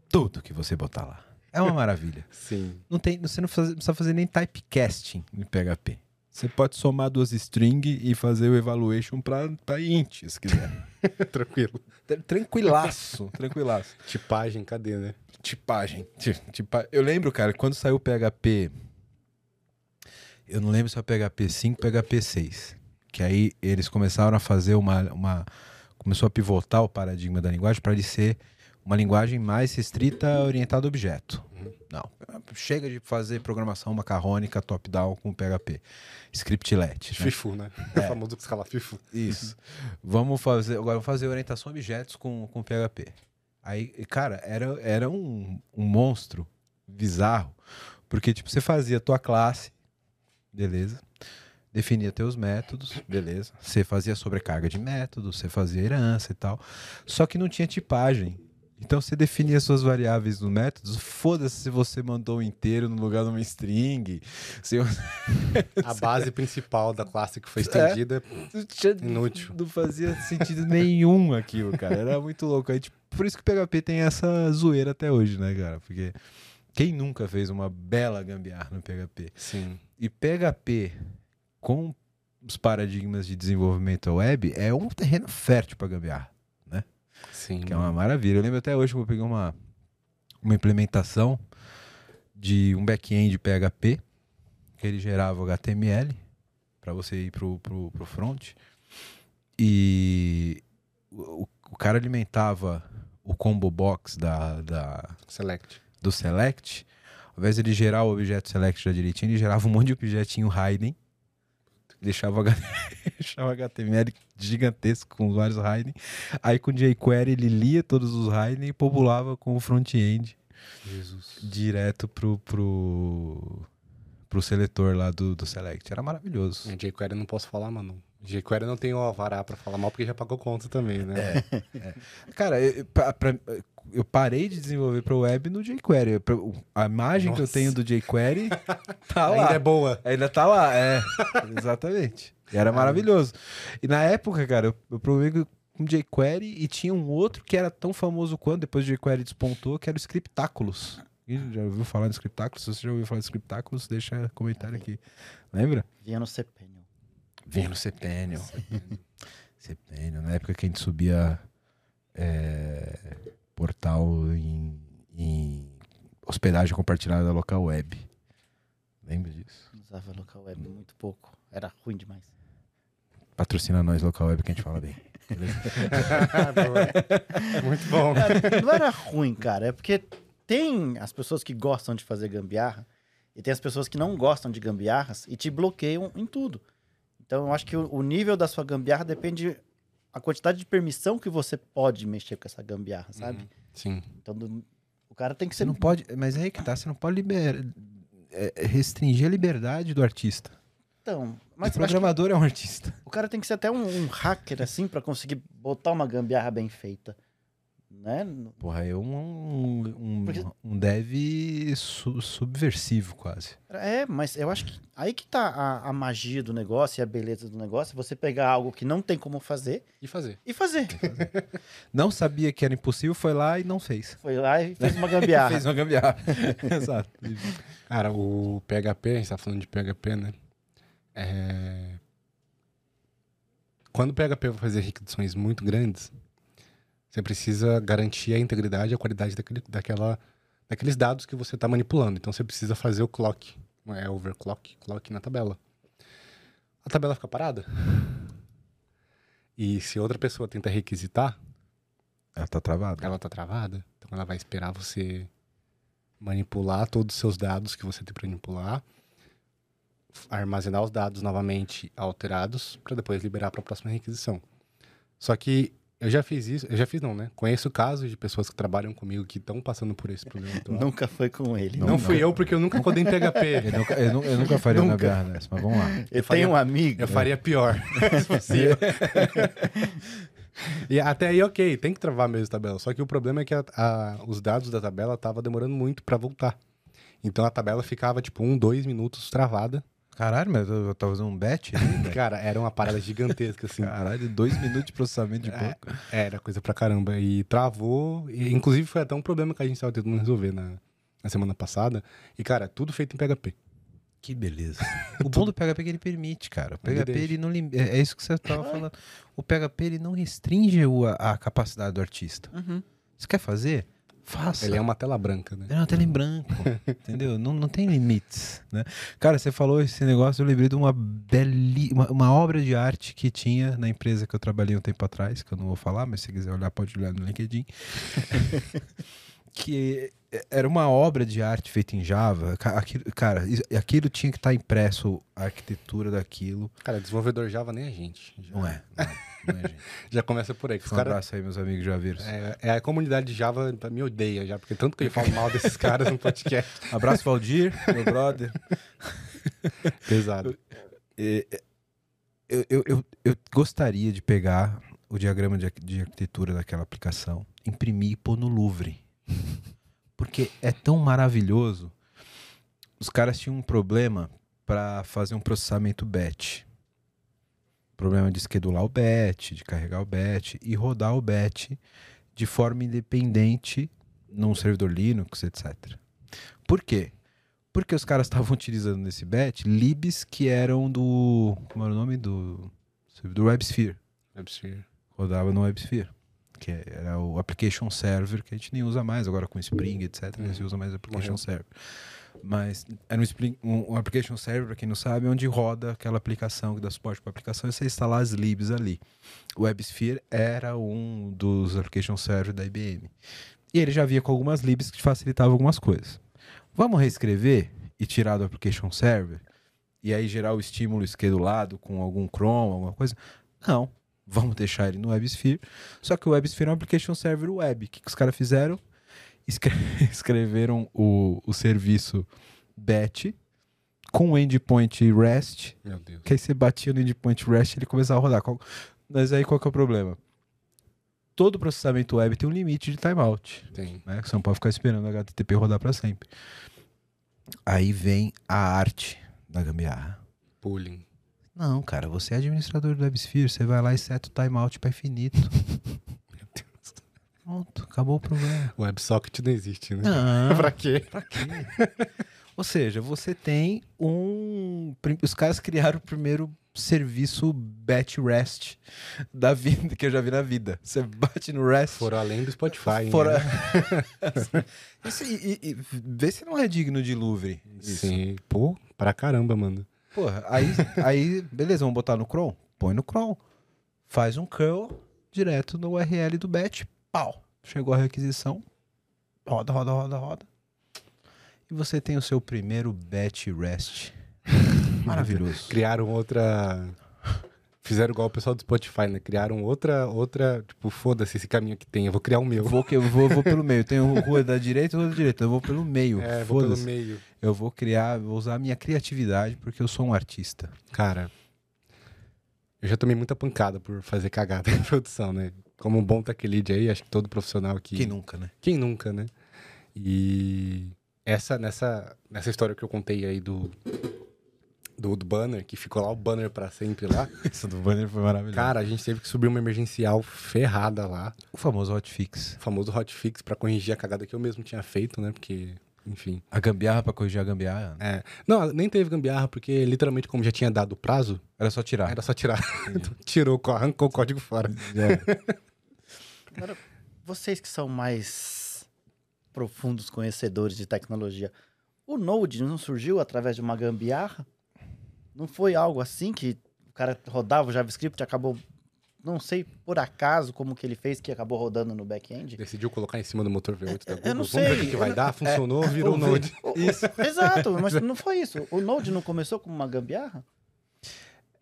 tudo que você botar lá. É uma maravilha. Sim. Não tem, você não faz- precisa fazer nem typecasting no PHP. Você pode somar duas strings e fazer o evaluation pra int, se quiser. Tranquilo. Tran- Tranquilaço, tranquilaço. Tipagem, cadê, né? Tipagem. Ti- tipa- Eu lembro, cara, quando saiu o PHP. Eu não lembro se é o PHP 5 ou PHP 6. Que aí eles começaram a fazer uma. uma começou a pivotar o paradigma da linguagem para ele ser uma linguagem mais restrita orientada a objeto. Não. Chega de fazer programação macarrônica top-down com PHP. Scriptlet. né? FIFU, né? O famoso que escala FIFU. Isso. vamos fazer. Agora vamos fazer orientação a objetos com, com PHP. Aí, cara, era, era um, um monstro bizarro. Porque, tipo, você fazia a tua classe, beleza. Definia teus métodos, beleza. Você fazia sobrecarga de métodos, você fazia herança e tal. Só que não tinha tipagem. Então você definia suas variáveis no método, foda-se se você mandou um inteiro no lugar de uma string. Se A base principal da classe que foi estendida. Não tinha- Inútil. Não fazia sentido nenhum aquilo, cara. Era muito louco. Aí, tipo, por isso que o PHP tem essa zoeira até hoje, né, cara? Porque quem nunca fez uma bela gambiarra no PHP? Sim. E PHP com os paradigmas de desenvolvimento web é um terreno fértil para gambiarra, Sim. que é uma maravilha. Eu lembro até hoje que eu peguei uma, uma implementação de um back-end PHP que ele gerava o HTML para você ir pro, pro, pro front e o, o cara alimentava o combo box da, da, Select. do select, ao invés de ele gerar o objeto select já direitinho, ele gerava um monte de objetinho hidden, deixava o deixava HTML gigantesco com vários hidden, aí com jQuery ele lia todos os hidden e populava com o front-end direto pro, pro, pro seletor lá do, do select. Era maravilhoso. Em jQuery não posso falar, mano. jQuery não tem o alvará pra falar mal porque já pagou conta também, né? Cara, eu, pra- pra- eu parei de desenvolver para web no jQuery. A imagem que eu Nossa. tenho do jQuery tá lá. Ainda é boa. Ainda tá lá, é. Exatamente. E era maravilhoso. E na época, cara, eu, eu provei com jQuery e tinha um outro que era tão famoso quanto, depois o jQuery despontou, que era o Scriptaculous. Ih, Já ouviu falar de Scriptaculous? Se você já ouviu falar de Scriptaculous, deixa comentário aqui. Lembra? Vinha no Cepenium. Vinha no Cpenio. Cpenio, na época que a gente subia é, portal em, em hospedagem compartilhada da local web. Lembra disso? Usava local web muito pouco. Era ruim demais. Patrocina nós, local web, que a gente fala bem. Muito bom. Cara, não era ruim, cara. É porque tem as pessoas que gostam de fazer gambiarra e tem as pessoas que não gostam de gambiarras e te bloqueiam em tudo. Então eu acho que o, o nível da sua gambiarra depende a quantidade de permissão que você pode mexer com essa gambiarra, sabe? Sim. Então do- o cara tem que Você ser não pode. Mas é aí que tá, você não pode liber, é, é, restringir a liberdade do artista. então, Mas o programador é um artista. o cara tem que ser até um, um hacker assim pra conseguir botar uma gambiarra bem feita, né? Porra, é um, um, Porque- um dev su- subversivo, quase. É, mas eu acho que aí que tá a, a magia do negócio e a beleza do negócio, você pegar algo que não tem como fazer E fazer. e fazer. Não sabia que era impossível, foi lá e não fez. Foi lá e fez uma gambiarra. Fez uma gambiarra. Exato. Cara, o PHP, a gente tá falando de PHP, né? É... Quando o PHP vai fazer requisições muito grandes, você precisa garantir a integridade e a qualidade daquele, daquela, daqueles dados que você está manipulando. Então você precisa fazer o clock, é overclock, clock na tabela. A tabela fica parada. E se outra pessoa tenta requisitar, Ela tá travada. ela tá travada. Então ela vai esperar você manipular todos os seus dados que você tem para manipular, armazenar os dados novamente alterados para depois liberar para a próxima requisição. Só que eu já fiz isso, eu já fiz não, né? Conheço casos de pessoas que trabalham comigo que estão passando por esse problema atual. Não, Nunca foi com ele. Não, fui eu porque eu nunca codei em PHP. Eu nunca, eu eu nunca faria uma Nunca. gambiarra dessa, mas vamos lá. Eu faria- tenho um amigo. Eu faria pior, se possível. e até aí, ok, tem que travar mesmo a tabela. Só que o problema é que a- a- os dados da tabela estavam demorando muito para voltar. Então a tabela ficava tipo um, dois minutos travada. Caralho, mas eu, tava fazendo um bet ali. Cara, era uma parada gigantesca, assim. Caralho, dois minutos de processamento de pouco. Era coisa pra caramba. E travou. E, inclusive foi até um problema que a gente tava tentando resolver na, na semana passada. E, cara, tudo feito em PHP. Que beleza. O bom do PHP é que ele permite, cara. O PHP, ele não lim- É é isso que você tava falando. O PHP, ele não restringe a, a capacidade do artista. Uhum. Você quer fazer? Faça. Ele é uma tela branca, né? Ele é uma tela em branco, entendeu? Não, não tem limites, né? Cara, você falou esse negócio, eu lembrei de uma beli... uma, uma obra de arte que tinha na empresa que eu trabalhei um tempo atrás, que eu não vou falar, mas se quiser olhar, pode olhar no LinkedIn. que era uma obra de arte feita em Java. Aquilo, cara, aquilo tinha que estar impresso, a arquitetura daquilo. Cara, desenvolvedor Java nem a gente. Já, Não é, não, não é, gente. Já começa por aí. que Um caras. abraço aí, meus amigos javeiros. É, é a comunidade de Java me odeia já, porque tanto que eu falo mal desses caras no podcast. Abraço, Valdir, meu brother. Pesado. É, é, eu, eu, eu, eu gostaria de pegar o diagrama de, de arquitetura daquela aplicação imprimir e pôr no Louvre. Porque é tão maravilhoso. Os caras tinham um problema para fazer um processamento batch. Problema de esquedular o batch, de carregar o batch e rodar o batch de forma independente num servidor Linux, etc. Por quê? Porque os caras estavam utilizando nesse batch libs que eram do. Como era o nome? Do. Do WebSphere. WebSphere. Rodava no WebSphere. Que era o application server que a gente nem usa mais, agora com Spring, etc. Não se usa mais application Morreu. server. Mas era um, Spring- um- um application server, para quem não sabe, onde roda aquela aplicação que dá suporte para aplicação e você instalar as libs ali. O WebSphere era um dos application server da IBM. E ele já via com algumas libs que facilitavam algumas coisas. Vamos reescrever e tirar do application server? E aí gerar o estímulo esquedulado com algum Chrome, alguma coisa? Não. Vamos deixar ele no WebSphere. Só que o WebSphere é um application server web. O que, que os caras fizeram? Escre- escreveram o, o serviço batch com o endpoint REST Meu Deus. que aí você batia no endpoint REST e ele começava a rodar. Qual- Mas aí qual que é o problema? Todo processamento web tem um limite de timeout, Tem. né? Você não pode ficar esperando o HTTP rodar para sempre. Aí vem a arte da gambiarra. Pooling. Não, cara, você é administrador do WebSphere, você vai lá e seta o timeout para infinito. Meu Deus. Pronto, acabou o problema. O WebSocket não existe, né? Não, pra quê? Pra quê? Ou seja, você tem um. Os caras criaram o primeiro serviço batch REST da vida que eu já vi na vida. Você bate no REST. Foram além do Spotify, fora. né? Isso, e, e- e vê se não é digno de Louvre. Isso. Sim. Pô, pra caramba, mano. Porra, aí, aí, beleza, vamos botar no Chrome? Põe no Chrome. Faz um curl direto no URL do batch. Pau. Chegou a requisição. Roda, roda, roda, roda. E você tem o seu primeiro batch REST. Maravilhoso. Criaram outra. Fizeram igual o pessoal do Spotify, né? Criaram outra, outra, tipo, foda-se esse caminho que tem, eu vou criar o meu. Vou, eu vou, vou pelo meio. Tem rua da direita e rua da direita. Eu vou pelo meio. É, vou pelo meio. Eu vou criar, vou usar a minha criatividade porque eu sou um artista. Cara, eu já tomei muita pancada por fazer cagada em produção, né? Como um bom tech lead aí, acho que todo profissional aqui. Quem nunca, né? Quem nunca, né? E essa nessa nessa história que eu contei aí do do, do banner, que ficou lá o banner pra sempre lá. Isso do banner foi maravilhoso. Cara, a gente teve que subir uma emergencial ferrada lá, o famoso hotfix. o famoso hotfix pra corrigir a cagada que eu mesmo tinha feito, né? Porque, enfim. A gambiarra pra corrigir a gambiarra. É. Não, nem teve gambiarra, porque literalmente, como já tinha dado o prazo, Era só tirar. era só tirar. Então, Tirou, arrancou o código fora. É. Agora, vocês que são mais profundos conhecedores de tecnologia, o Node não surgiu através de uma gambiarra? Não foi algo assim que o cara rodava o JavaScript e acabou, não sei por acaso como que ele fez que acabou rodando no back-end? Decidiu colocar em cima do motor V8 da Google. Eu não Vamos ver o sei, que, que vai eu dar. Funcionou, virou O- Node. o- o- Exato, mas não foi isso. O Node não começou como uma gambiarra?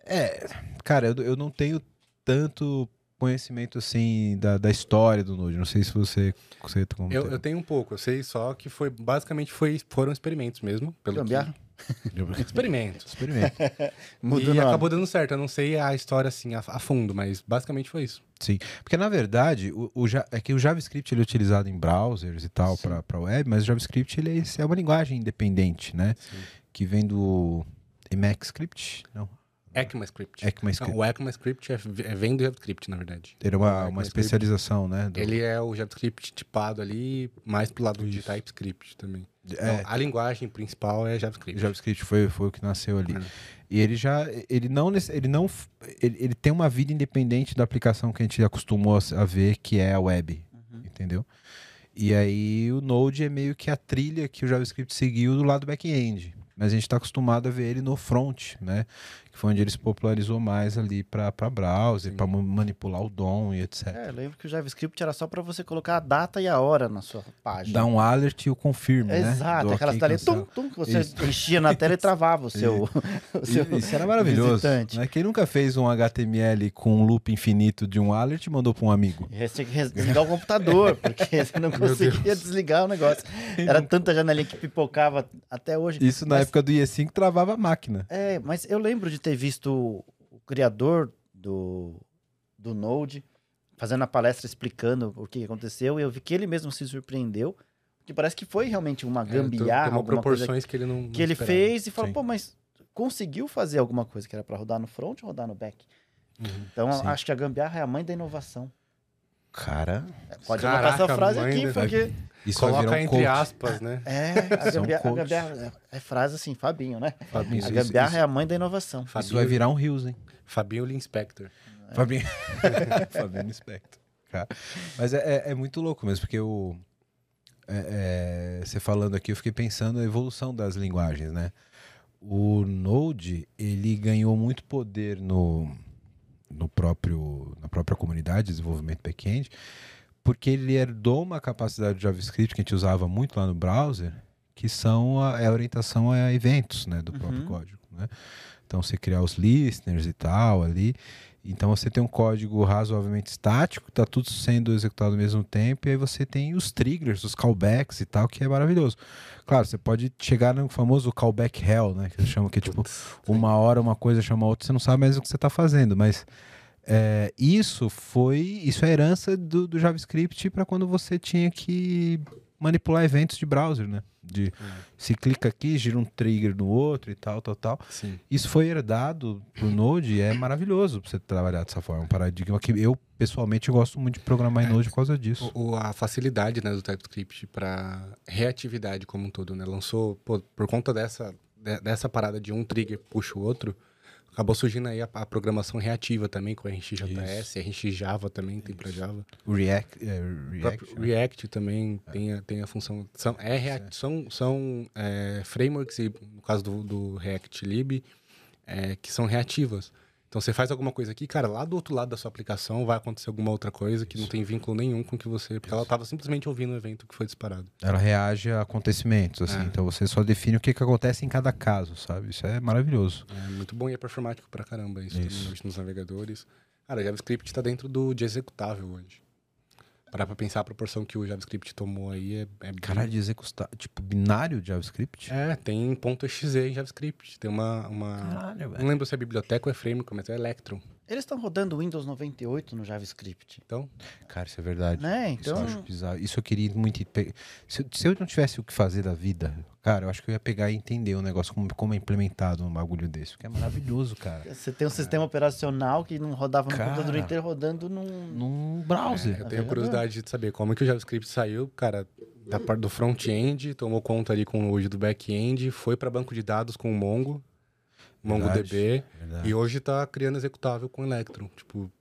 É, cara, eu, eu não tenho tanto conhecimento assim da, da história do Node. Não sei se você. você como Eu, eu tenho um pouco, eu sei só que foi basicamente foi, foram experimentos mesmo. Pelo que- Gambiarra? Experimentos. Experimento. Muda o e acabou dando certo. Eu não sei a história assim a, a fundo, mas basicamente foi isso. Sim. Porque na verdade, o, o Ja- é que o JavaScript ele é utilizado em browsers e tal para web, mas o JavaScript ele é- é uma linguagem independente, né? Que vem do ECMAScript? Não. ECMAScript. ECMAScript. Não, o ECMAScript é, é vem do JavaScript, na verdade. Ele é O uma, uma especialização, né? do- Ele é o JavaScript tipado ali, mais pro lado de Isso. TypeScript também. É, Então, a linguagem principal é JavaScript. JavaScript foi, foi o que nasceu ali. É. E ele já, ele não, ele não, ele, ele tem uma vida independente da aplicação que a gente acostumou a ver, que é a web, entendeu? E aí o Node é meio que a trilha que o JavaScript seguiu do lado back-end. Mas a gente está acostumado a ver ele no front, né? Que foi onde ele se popularizou mais ali para browser, para manipular o DOM e etc. É, eu lembro que o JavaScript era só para você colocar a data e a hora na sua página. Dá um alert e o confirm, né? Exato, Do aquelas telas tum, tum, que você Isso. enchia na tela e travava o seu. o seu Isso era maravilhoso. visitante. Né? Quem nunca fez um HTML com um loop infinito de um alert mandou para um amigo. Você tinha que desligar o computador, porque você não conseguia desligar o negócio. Era tanta janelinha que pipocava até hoje. Isso na Mas- época do IE5 travava a máquina. É, mas eu lembro de ter visto o criador do, do Node fazendo a palestra explicando o que aconteceu, e eu vi que ele mesmo se surpreendeu, que parece que foi realmente uma É, gambiarra, tomou alguma coisa proporções que ele não. que ele esperava. fez e falou, Sim. pô, mas conseguiu fazer alguma coisa que era pra rodar no front ou rodar no back? Uhum. Então, Sim. acho que a gambiarra é a mãe da inovação. Cara, Pode Caraca, anotar essa frase aqui, porque... isso Coloca virar um entre coach. aspas, né? É, a São gambiarra, é, é frase assim, Fabinho, né? Fabinho, Isso, a gambiarra isso. é a mãe da inovação. Isso vai Fabinho, virar um Rios, hein? Fabinho Inspector. Fabinho. Fabiano Spector. Cara. Mas é, é, é muito louco mesmo, porque o. é, é, você falando aqui, eu fiquei pensando na evolução das linguagens, né? O Node, ele ganhou muito poder no, no próprio, na própria comunidade de desenvolvimento back-end, porque ele herdou uma capacidade de JavaScript que a gente usava muito lá no browser, que são a, é a orientação a eventos, né, do próprio Uhum. código, né? Então você criar os listeners e tal ali, então você tem um código razoavelmente estático, está tudo sendo executado ao mesmo tempo, e aí você tem os triggers, os callbacks e tal, que é maravilhoso. Claro, você pode chegar no famoso callback hell, né? Que eles chamam que é tipo uma hora uma coisa chama outra, você não sabe mais o que você está fazendo, mas é, isso foi, isso é herança do, do JavaScript para quando você tinha que manipular eventos de browser, né? De se clica aqui, gira um trigger no outro e tal, tal, tal. Sim. Isso foi herdado pro Node e é maravilhoso pra você trabalhar dessa forma. Um paradigma que eu, pessoalmente, gosto muito de programar em Node por causa disso. O, a facilidade né, do TypeScript para reatividade como um todo, né? Lançou, pô, por conta dessa, de- dessa parada de um trigger puxa o outro, acabou surgindo aí a, a programação reativa também com RxJS, RxJava também tem para Java. React, é, React, né? React também tem, a, tem a função. São, é React- são, são é, frameworks, e no caso do, do React Lib, é, que são reativas. Então você faz alguma coisa aqui, cara, lá do outro lado da sua aplicação vai acontecer alguma outra coisa que não tem vínculo nenhum com o que você. Porque ela estava simplesmente ouvindo o evento que foi disparado. Ela reage a acontecimentos, assim. É. Então você só define o que, que acontece em cada caso, sabe? Isso é maravilhoso. É muito bom e é performático pra caramba isso, Isso. também hoje nos navegadores. Cara, JavaScript está dentro do de executável hoje. Parar pra pensar a proporção que o JavaScript tomou aí é, é Caralho, de executar, tipo, binário de JavaScript? É, tem .exe em JavaScript. Tem uma. uma... Caralho, Não lembro se é biblioteca ou é framework, mas é Electron. Eles estão rodando Windows 98 no JavaScript. Então, Cara, isso é verdade. Né? Isso eu Então, acho bizarro. Isso eu queria muito. pe- Se, eu- se eu não tivesse o que fazer da vida, cara, eu acho que eu ia pegar e entender o negócio, como, como é implementado um bagulho desse. Porque é maravilhoso, cara. você tem um sistema operacional que não rodava no Cara. computador inteiro, rodando num... Num browser. eu tenho curiosidade de saber como é que o JavaScript saiu, cara, da parte do front-end, tomou conta ali com o hoje do back-end, foi para banco de dados com o Mongo, MongoDB, Verdade. e hoje tá criando executável com Electron. Tipo,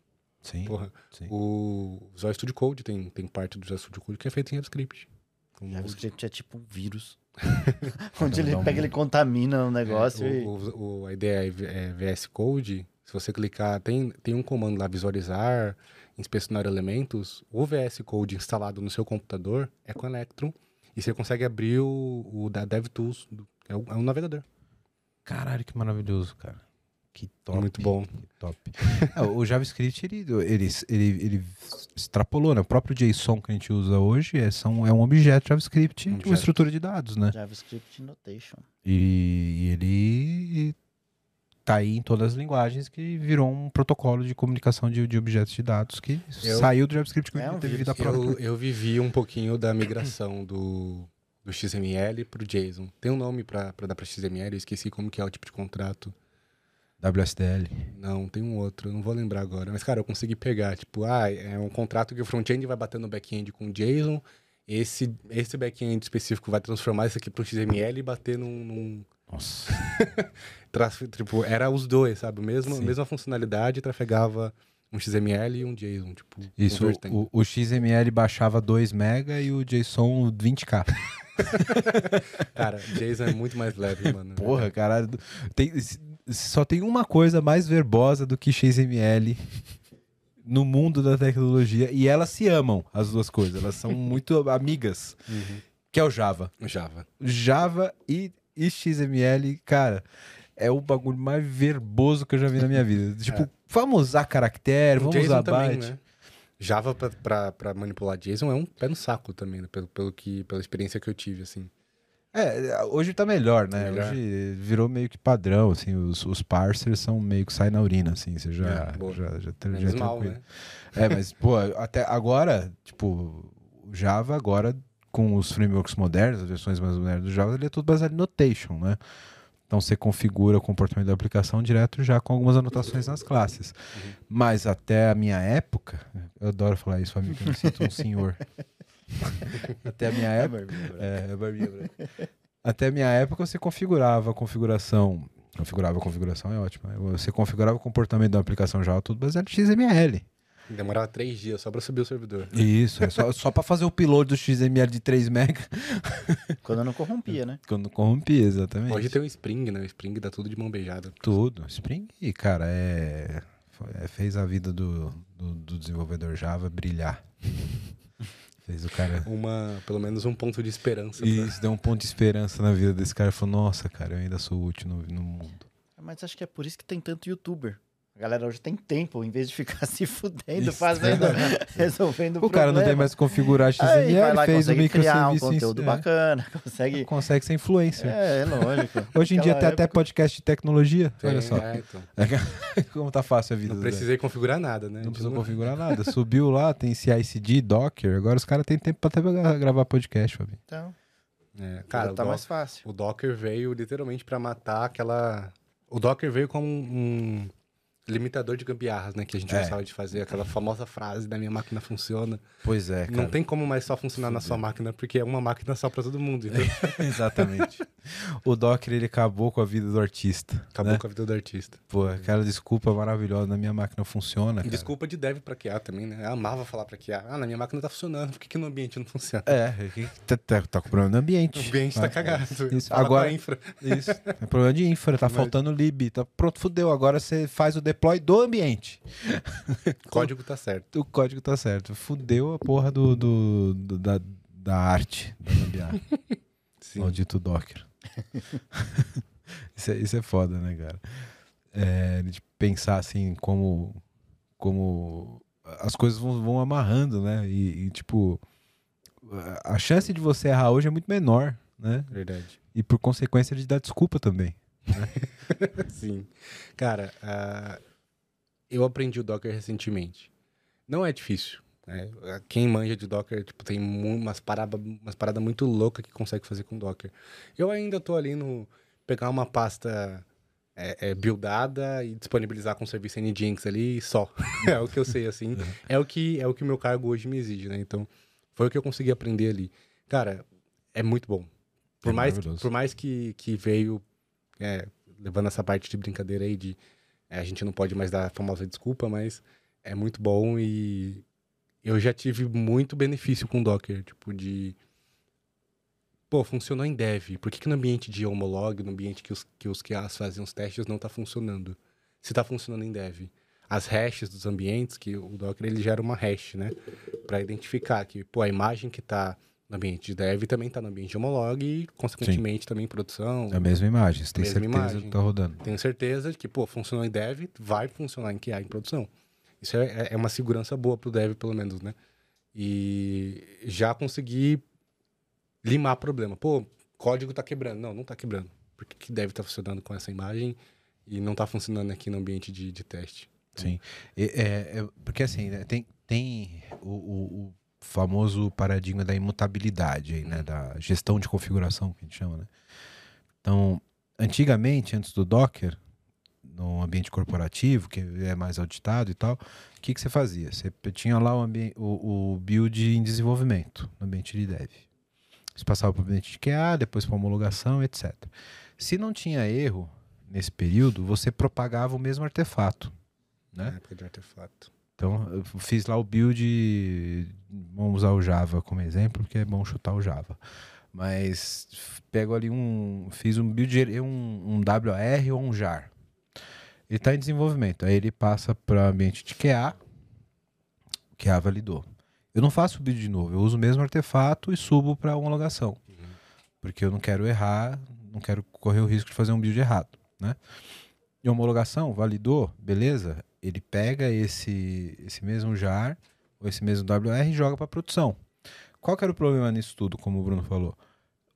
Sim, porra, sim. o Visual Studio Code tem, tem parte do Visual Studio Code que é feito em JavaScript. Com JavaScript é tipo um vírus. Onde ele pega, ele contamina o negócio É, e... o, o- a ideia é, V- é VS Code. Se você clicar, tem, tem um comando lá, visualizar, inspecionar elementos. O VS Code instalado no seu computador é com Electron. E você consegue abrir o, o da DevTools, do- é, o, é um navegador. Caralho, que maravilhoso, cara. Que top. Muito bom. Que top. É, o JavaScript, ele, ele, ele, ele extrapolou, né? O próprio JSON que a gente usa hoje é, são, é um objeto JavaScript de uma estrutura de dados, né? JavaScript Notation. E, e ele tá aí em todas as linguagens que virou um protocolo de comunicação de, de objetos de dados que Eu- saiu do JavaScript É um teve vida própria. Eu, eu vivi um pouquinho da migração do, do XML pro JSON. Tem um nome para dar para XML, eu esqueci como que é o tipo de contrato. WSDL. Não, tem um outro, não vou lembrar agora. Mas, cara, eu consegui pegar, tipo, ah, é um contrato que o front-end vai bater no back-end com JSON, esse, esse back-end específico vai transformar isso aqui para XML e bater num... num Nossa. tipo, era os dois, sabe? Mesmo, Sim. mesma funcionalidade, trafegava um XML e um JSON, tipo... Isso, o, o XML baixava 2 mega e o JSON 20k. Cara, JSON é muito mais leve, mano. Porra, caralho. Tem, só tem uma coisa mais verbosa do que XML no mundo da tecnologia. E elas se amam, as duas coisas. Elas são muito amigas. Uhum. Que é o Java. Java. Java e, e XML, cara, é o bagulho mais verboso que eu já vi na minha vida. Tipo, vamos usar caractere, O vamos JSON usar também, byte. né? Java pra manipular JSON é um pé no saco também, né? pelo, pelo que, pela experiência que eu tive, assim. É, hoje tá melhor, né? Melhor. Hoje virou meio que padrão, assim, os, os parsers são meio que sai na urina, assim, você já, É, já, já, já, Menos já mal, né? É, mas, pô, até agora, tipo, o Java agora, com os frameworks modernos, as versões mais modernas do Java, ele é tudo baseado em notation, né? Então você configura o comportamento da aplicação direto já com algumas anotações nas classes. Uhum. Mas até a minha época, eu adoro falar isso, amigo, eu me sinto um senhor. até a minha época. É, é. Até a minha época você configurava a configuração. Configurava a configuração, é ótimo. né? Você configurava o comportamento da aplicação Java tudo baseado em XML. Demorava três dias só pra subir o servidor. Isso, é só, só para fazer o upload do XML de 3 MB Quando não corrompia, né? quando corrompia, exatamente. Hoje tem o Spring, né? O Spring dá tudo de mão beijada. Tudo. Spring, cara, é, foi- é- fez a vida do, do, do desenvolvedor Java brilhar. fez o cara. Uma, pelo menos um ponto de esperança. pra- Isso deu um ponto de esperança na vida desse cara. Falou, nossa, cara, eu ainda sou útil no, no mundo. Mas acho que é por isso que tem tanto youtuber. A galera hoje tem tempo, em vez de ficar se fudendo, Isso. fazendo, resolvendo O cara não tem mais que configurar Aí XML, vai lá, fez o um microserviço. em- conteúdo é, bacana, consegue... Consegue ser influencer. É, é lógico. Hoje em dia tem até podcast de tecnologia. Tem, Olha só. é, então. Como tá fácil a vida. Não precisei configurar nada, né? Não precisou configurar nada. Subiu lá, tem CICD, Docker. Agora os caras têm tempo pra até gra- gravar podcast, Fabinho. Então, É, cara, cara, tá o, mais fácil. o Docker veio literalmente pra matar aquela. O Docker veio como um, um limitador de gambiarras, né? Que a gente É. gostava de fazer, aquela famosa frase da minha máquina funciona. Pois é, Não tem como mais só funcionar na sua máquina, porque é uma máquina só pra todo mundo. Então Exatamente. o Docker, ele acabou com a vida do artista. acabou né? com a vida do artista. Pô, aquela desculpa maravilhosa, na minha máquina funciona, E cara. desculpa de dev pra QA também, né? Eu amava falar pra QA. Ah, na minha máquina tá funcionando, por que, que no ambiente não funciona? É, que- tá, tá, tá com problema no ambiente. O ambiente tá Ah, cagado. Isso. Agora- infra. Isso. É problema de infra, tá Mas- faltando lib. Tá pronto, fudeu. Agora você faz o deploy do ambiente. O código tá certo. O código tá certo. Fudeu a porra do, do- do- da, da arte da gambiarra. Maldito Docker. isso, é, isso é foda, né, cara? É, de pensar assim como, como as coisas vão, vão amarrando, né? E, e, tipo, a chance de você errar hoje é muito menor, né? Verdade. E por consequência de dar desculpa também. Sim. Cara, ah, eu aprendi o Docker recentemente. Não é difícil. né? Quem manja de Docker, tipo, tem umas paradas umas parada muito loucas que consegue fazer com Docker. Eu ainda tô ali no... Pegar uma pasta é, é, buildada e disponibilizar com o serviço Nginx ali e só. é o que eu sei, assim. É o que é o que o meu cargo hoje me exige, né? Então, foi o que eu consegui aprender ali. Cara, é muito bom. Por É mais, por mais que, que veio é, levando essa parte de brincadeira aí de é, a gente não pode mais dar a famosa desculpa, mas é muito bom e eu já tive muito benefício com Docker, tipo de pô, funcionou em dev, por que, que no ambiente de homolog, no ambiente que os, que os QAs fazem os testes não tá funcionando? Se tá funcionando em dev. As hashes dos ambientes, que o Docker ele gera uma hash, né? Pra identificar que, pô, a imagem que tá no ambiente de dev também tá no ambiente de homolog e, consequentemente, também em produção. É a mesma imagem, você tem certeza imagem. que tá rodando. Tenho certeza de que, pô, funcionou em dev, vai funcionar em QA, em produção. Isso é, é uma segurança boa pro dev, pelo menos, né? E já consegui limar problema. Pô, código tá quebrando. Não, não tá quebrando. Por que, deve estar funcionando com essa imagem e não tá funcionando aqui no ambiente de, de teste? Sim. E- é- é- porque assim, né, tem, tem o, o- o famoso paradigma da imutabilidade aí, né? Da gestão de configuração, que a gente chama, né? Então, antigamente, antes do Docker, no ambiente corporativo, que é mais auditado e tal, o que, que você fazia? Você tinha lá o, o, o build em desenvolvimento, no ambiente de dev. Você passava para o ambiente de QA, depois para homologação, etc. Se não tinha erro nesse período, você propagava o mesmo artefato. Na Né? época de artefato. Então, eu fiz lá o build. Vamos usar o Java como exemplo, porque é bom chutar o Java. Mas pego ali um. Fiz um build, um, um WR ou um JAR. Ele está em desenvolvimento. Aí ele passa para o ambiente de QA. QA validou. Eu não faço o build de novo, eu uso o mesmo artefato e subo para homologação. Porque eu não quero errar, não quero correr o risco de fazer um build errado. Né? E homologação, validou, beleza? Ele pega esse, esse mesmo JAR esse mesmo WR joga para produção. Qual que era o problema nisso tudo, como o Bruno falou?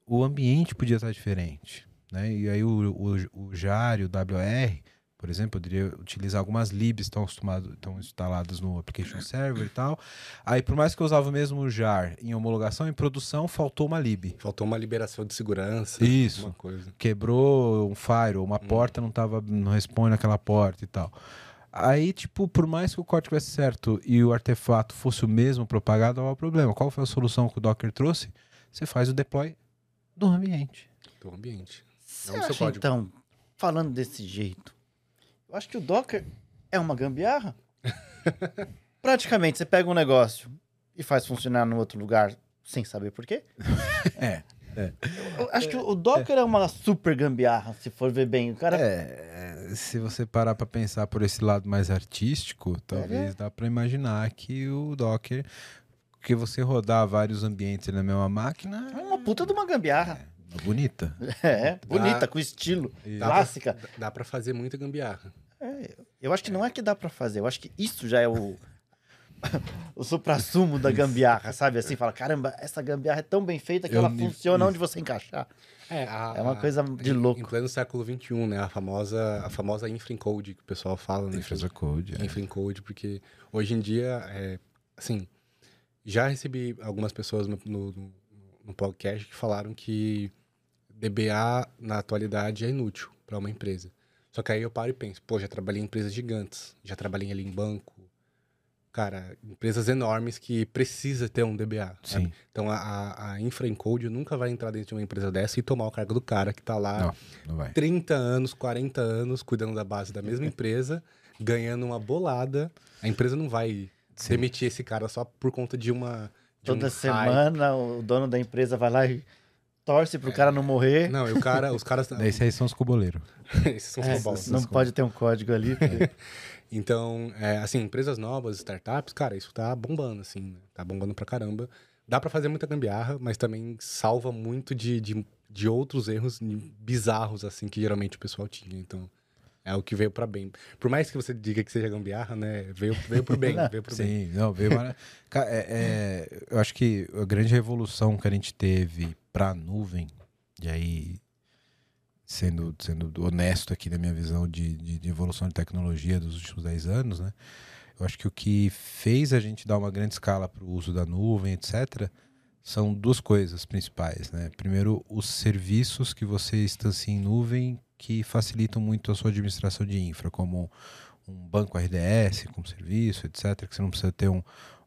o ambiente podia estar diferente. Né? E aí o, o, o JAR e o WR, por exemplo, poderia utilizar algumas libs estão acostumados, estão instaladas no application server e tal. Aí, por mais que eu usava o mesmo JAR em homologação, em produção, faltou uma lib. Faltou uma liberação de segurança. Isso. Coisa. Quebrou um firewall, uma porta não tava, não responde naquela porta e tal. Aí, tipo, por mais que o código tivesse certo e o artefato fosse o mesmo propagado, não há problema. Qual foi a solução que o Docker trouxe? Você faz o deploy do ambiente. Do ambiente. Você Não seu acha, código. então, falando desse jeito, eu acho que o Docker é uma gambiarra. Praticamente, você pega um negócio e faz funcionar no outro lugar sem saber por quê. É. Eu acho que o Docker é uma super gambiarra, se for ver bem. O cara É, se você parar pra pensar por esse lado mais artístico, talvez dá pra imaginar que o Docker, que você rodar vários ambientes na mesma máquina, é uma puta de uma gambiarra. é bonita. É, bonita, com estilo, Dá clássica. Pra, dá pra fazer muita gambiarra. Eu acho que não é que dá pra fazer, eu acho que isso já é o o supra-sumo da gambiarra, sabe? Assim, fala, caramba, essa gambiarra é tão bem feita que Eu ela funciona isso. onde você encaixar. É, a- É uma coisa de louco. Em pleno século XXI, né? A famosa, a famosa infra encode que o pessoal fala, né? Infra Code. É. Infra encode, porque hoje em dia, é, assim, já recebi algumas pessoas no, no, no- no podcast que falaram que DBA na atualidade é inútil para uma empresa. Só que aí eu paro e penso, pô, já trabalhei em empresas gigantes, já trabalhei ali em banco, cara, empresas enormes que precisa ter um DBA. sabe? Sim. Então a, a, a infra encode nunca vai entrar dentro de uma empresa dessa e tomar o cargo do cara que tá lá Não, não vai. 30 anos, 40 anos cuidando da base da mesma empresa, ganhando uma bolada. A empresa não vai demitir esse cara só por conta de uma. De Toda um hype. semana o dono da empresa vai lá e torce pro cara não morrer. Não, e o cara, os caras. Esses aí são os cuboleiros. Esses são os É, não pode ter um código ali. porque- Então, é, assim, empresas novas, startups, cara, isso tá bombando, assim, né? tá bombando pra caramba. Dá pra fazer muita gambiarra, mas também salva muito de, de, de outros erros bizarros, assim, que geralmente o pessoal tinha. Então, é o que veio pra bem. Por mais que você diga que seja gambiarra, né? Veio, veio pro bem, veio pro bem. Sim, não, veio Ca- é, é, eu acho que a grande revolução que a gente teve para a nuvem, e aí sendo, sendo honesto aqui na minha visão de, de, de evolução de tecnologia dos últimos 10 anos, né? Eu acho que o que fez a gente dar uma grande escala para o uso da nuvem, etc., são duas coisas principais, né? Primeiro, os serviços que você instancia em nuvem que facilitam muito a sua administração de infra, como um banco RDS como serviço, etc., que você não precisa ter um,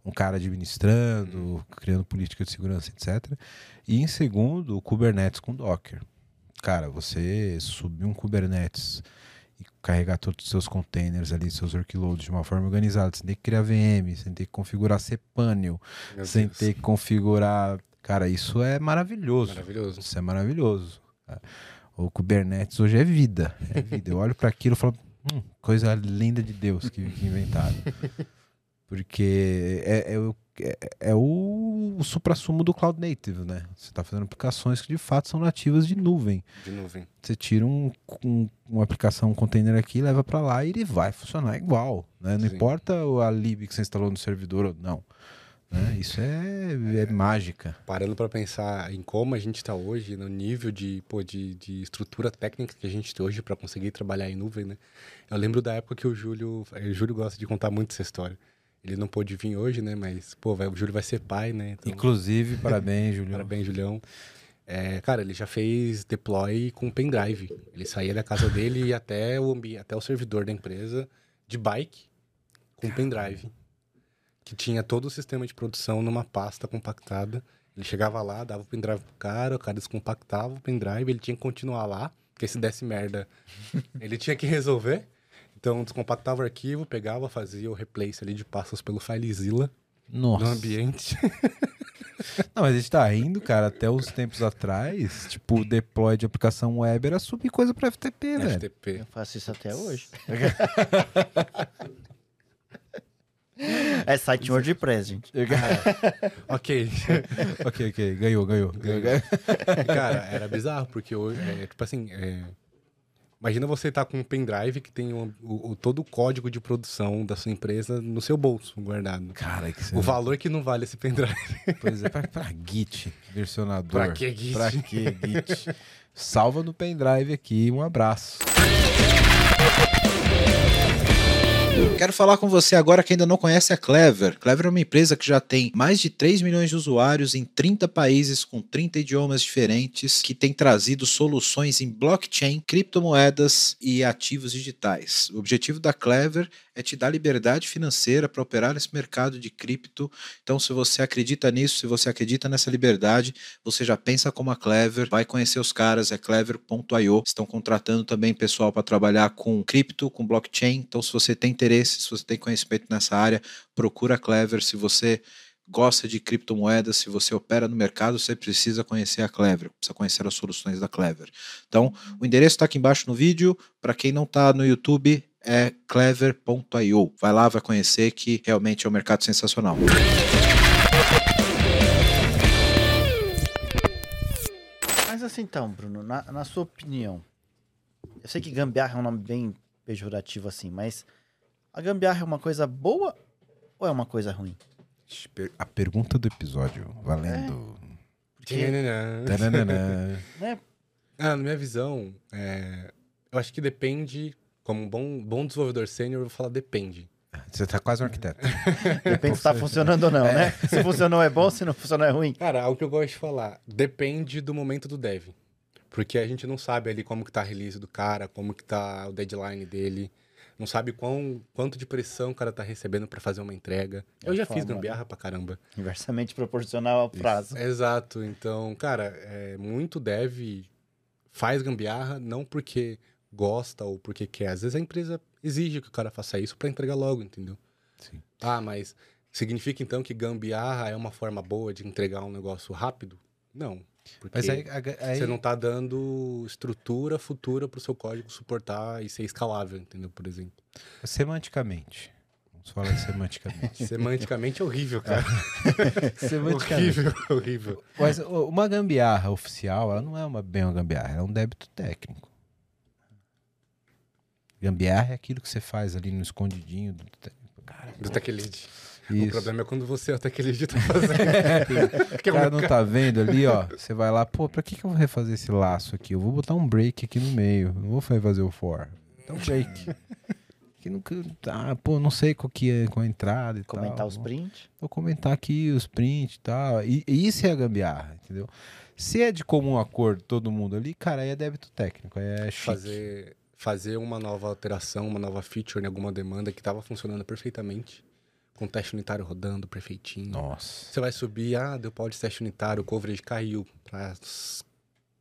um cara administrando, criando política de segurança, etc. E em segundo, o Kubernetes com Docker. Cara, você subir um Kubernetes e carregar todos os seus containers ali, seus workloads de uma forma organizada, sem ter que criar VM, sem ter que configurar cPanel, Meu sem Deus. ter que configurar. Cara, isso é maravilhoso. Maravilhoso. Isso é maravilhoso. O Kubernetes hoje é vida. É vida. Eu olho para aquilo e falo, hum, coisa linda de Deus que, inventaram. Porque é, é, o- é, é o, o supra-sumo do Cloud Native, né? Você está fazendo aplicações que de fato são nativas de nuvem. De nuvem. Você tira um, um- uma aplicação, um container aqui, leva para lá e ele vai funcionar igual. Né? Não Sim. importa a lib que você instalou no servidor ou não. né? Isso é, é mágica. Parando pra pensar em como a gente tá hoje, no nível de, pô, de, de estrutura técnica que a gente tem hoje pra conseguir trabalhar em nuvem, né? Eu lembro da época que o Júlio, o Júlio gosta de contar muito essa história. Ele não pôde vir hoje, né? Mas, pô, vai, o Júlio vai ser pai, né? Então, Inclusive, parabéns, Julião. Parabéns, Julião. É, cara, ele já fez deploy com pendrive. Ele saía da casa dele e até o, até o servidor da empresa de bike com pendrive. Que tinha todo o sistema de produção numa pasta compactada. Ele chegava lá, dava o pendrive pro cara, o cara descompactava o pendrive, ele tinha que continuar lá, porque se desse merda, ele tinha que resolver. Então, descompactava o arquivo, pegava, fazia o replace ali de pastas pelo FileZilla Nossa. no ambiente. Não, mas a gente tá rindo, cara, até uns tempos atrás, tipo, o deploy de aplicação web era subir coisa pra FTP, velho. FTP. Eu faço isso até hoje. é site em WordPress, gente. Ok. ok, ok, ganhou, ganhou. ganhou, ganhou. Cara, era bizarro, porque hoje, é, tipo assim, é, Imagina você estar com um pendrive que tem o, o- o- todo o código de produção da sua empresa no seu bolso guardado. Cara, que O valor que não vale esse pendrive. Pois é, pra, pra Git, versionador. Pra que Git? Pra que Git? Salva no pendrive aqui, um abraço. Quero falar com você agora que ainda não conhece a Clever. Clever é uma empresa que já tem mais de 3 milhões de usuários em 30 países com 30 idiomas diferentes, que tem trazido soluções em blockchain, criptomoedas e ativos digitais. O objetivo da Clever é te dar liberdade financeira para operar nesse mercado de cripto. Então, se você acredita nisso, se você acredita nessa liberdade, você já pensa como a Clever, vai conhecer os caras, é clever.io. Estão contratando também pessoal para trabalhar com cripto, com blockchain. Então, se você tem interesse, se você tem conhecimento nessa área, procura a Clever. Se você gosta de criptomoedas, se você opera no mercado, você precisa conhecer a Clever, precisa conhecer as soluções da Clever. Então, o endereço está aqui embaixo no vídeo. Para quem não está no YouTube, é clever.io. Vai lá, vai conhecer que realmente é um mercado sensacional. Mas assim então, Bruno, na, na sua opinião, eu sei que gambiarra é um nome bem pejorativo assim, mas a gambiarra é uma coisa boa ou é uma coisa ruim? A pergunta do episódio, valendo. Porque, Tananana. né, Ah, na minha visão, é, eu acho que depende. Como um bom, bom desenvolvedor sênior, eu vou falar depende. Você tá quase um arquiteto. depende se tá funcionando ou não, né? Se funcionou é bom, se não funcionou é ruim. Cara, algo que eu gosto de falar, depende do momento do dev. Porque a gente não sabe ali como que tá a release do cara, como que tá o deadline dele. Não sabe quão, quanto de pressão o cara tá recebendo para fazer uma entrega. Eu É já fiz gambiarra pra caramba. Inversamente proporcional ao prazo. Exato. Então, cara, é, muito dev faz gambiarra não porque gosta ou porque quer. Às vezes a empresa exige que o cara faça isso para entregar logo, entendeu? Sim. Ah, mas significa então que gambiarra é uma forma boa de entregar um negócio rápido? Não. Porque Mas aí, aí- você não tá dando estrutura futura pro seu código suportar e ser escalável, entendeu? Por exemplo. semanticamente. Vamos falar semanticamente. Semanticamente é horrível, cara. semanticamente. horrível, horrível. Mas uma gambiarra oficial, ela não é uma, bem uma gambiarra, ela é um débito técnico. Gambiarra é aquilo que você faz ali no escondidinho do. Cara, Do tech lead. O problema é quando você é o tech lead tá fazendo. O cara não tá vendo ali, ó. Você vai lá, pô, pra que, que eu vou refazer esse laço aqui? Eu vou botar um break aqui no meio. Não vou fazer o for. Então break. Que não, tá, pô, não sei qual que é com a entrada e Comentar tal. os prints. Vou comentar aqui os prints e tal. E, e isso é a gambiarra, entendeu? Se é de comum acordo todo mundo ali, cara, aí é débito técnico, aí é chique. fazer, fazer uma nova alteração, uma nova feature em alguma demanda que estava funcionando perfeitamente, com o teste unitário rodando perfeitinho. Nossa. Você vai subir, ah, deu pau de teste unitário, o coverage caiu para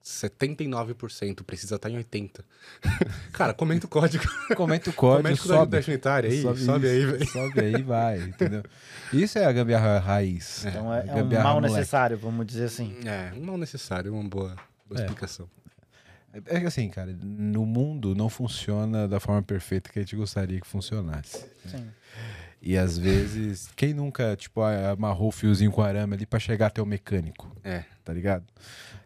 79%, precisa estar em 80%. Cara, comenta o código. Comenta o código, comenta o código do sobe. teste unitário aí, sobe, isso, aí, velho. Sobe aí, vai, entendeu? Isso é a gambiarra raiz. Então é, é um Gambiarra mal moleque. necessário, vamos dizer assim. É, um mal necessário, uma boa, boa É. explicação. É que assim, cara, no mundo não funciona da forma perfeita que a gente gostaria que funcionasse. Sim. E às vezes, quem nunca, tipo, amarrou o fiozinho com arame ali pra chegar até o mecânico, É. tá ligado?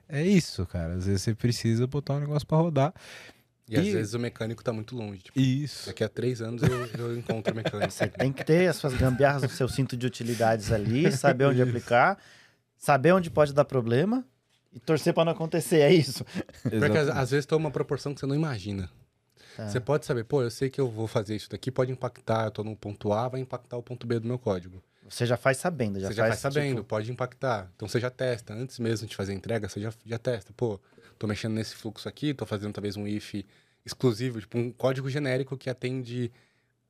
É isso, cara. Às vezes você precisa botar um negócio pra rodar. E, às E- vezes o mecânico tá muito longe. Tipo, Isso. daqui a três anos eu, eu encontro o mecânico. Você tem que ter as suas gambiarras no seu cinto de utilidades ali, saber onde aplicar, saber onde pode dar problema e torcer pra não acontecer, é isso. Porque às, às vezes toma uma proporção que você não imagina. Tá. Você pode saber, pô, eu sei que eu vou fazer isso daqui, pode impactar, eu tô no ponto A, vai impactar o ponto B do meu código. Você já faz sabendo, já você já vai faz sabendo, tipo, pode impactar. Então você já testa, antes mesmo de fazer a entrega, você já, já testa. Pô, tô mexendo nesse fluxo aqui, tô fazendo talvez um if exclusivo, tipo um código genérico que atende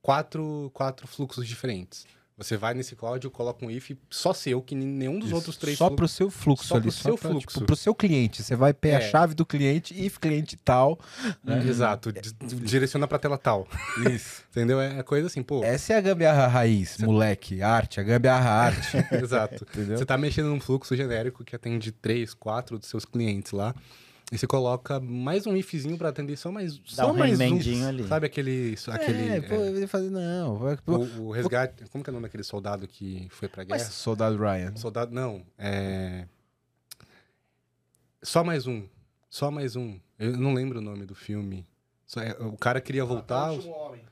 quatro, quatro fluxos diferentes. Você vai nesse código, coloca um if só seu, que nenhum dos Isso. outros três Só fluxos- pro seu fluxo Só ali, pro só seu pra, fluxo. Tipo, pro seu cliente. Você vai pegar a É. chave do cliente, if cliente tal. né? Exato, di- direciona pra tela tal. Isso. Entendeu? É coisa assim, pô. Essa é a gambiarra raiz, moleque. Arte, a gambiarra arte. Exato. Entendeu? Você tá mexendo num fluxo genérico que atende três, quatro dos seus clientes lá. E você coloca mais um ifzinho pra atender só mais, Dá só um mais um. ali. Sabe aquele. aquele é, pô, é, fazer, não. o, o resgate. Como que é o nome daquele soldado que foi pra guerra? Mas, soldado Ryan. Soldado. Não. É. Só mais um. Só mais um. Eu não lembro o nome do filme. É- o cara queria voltar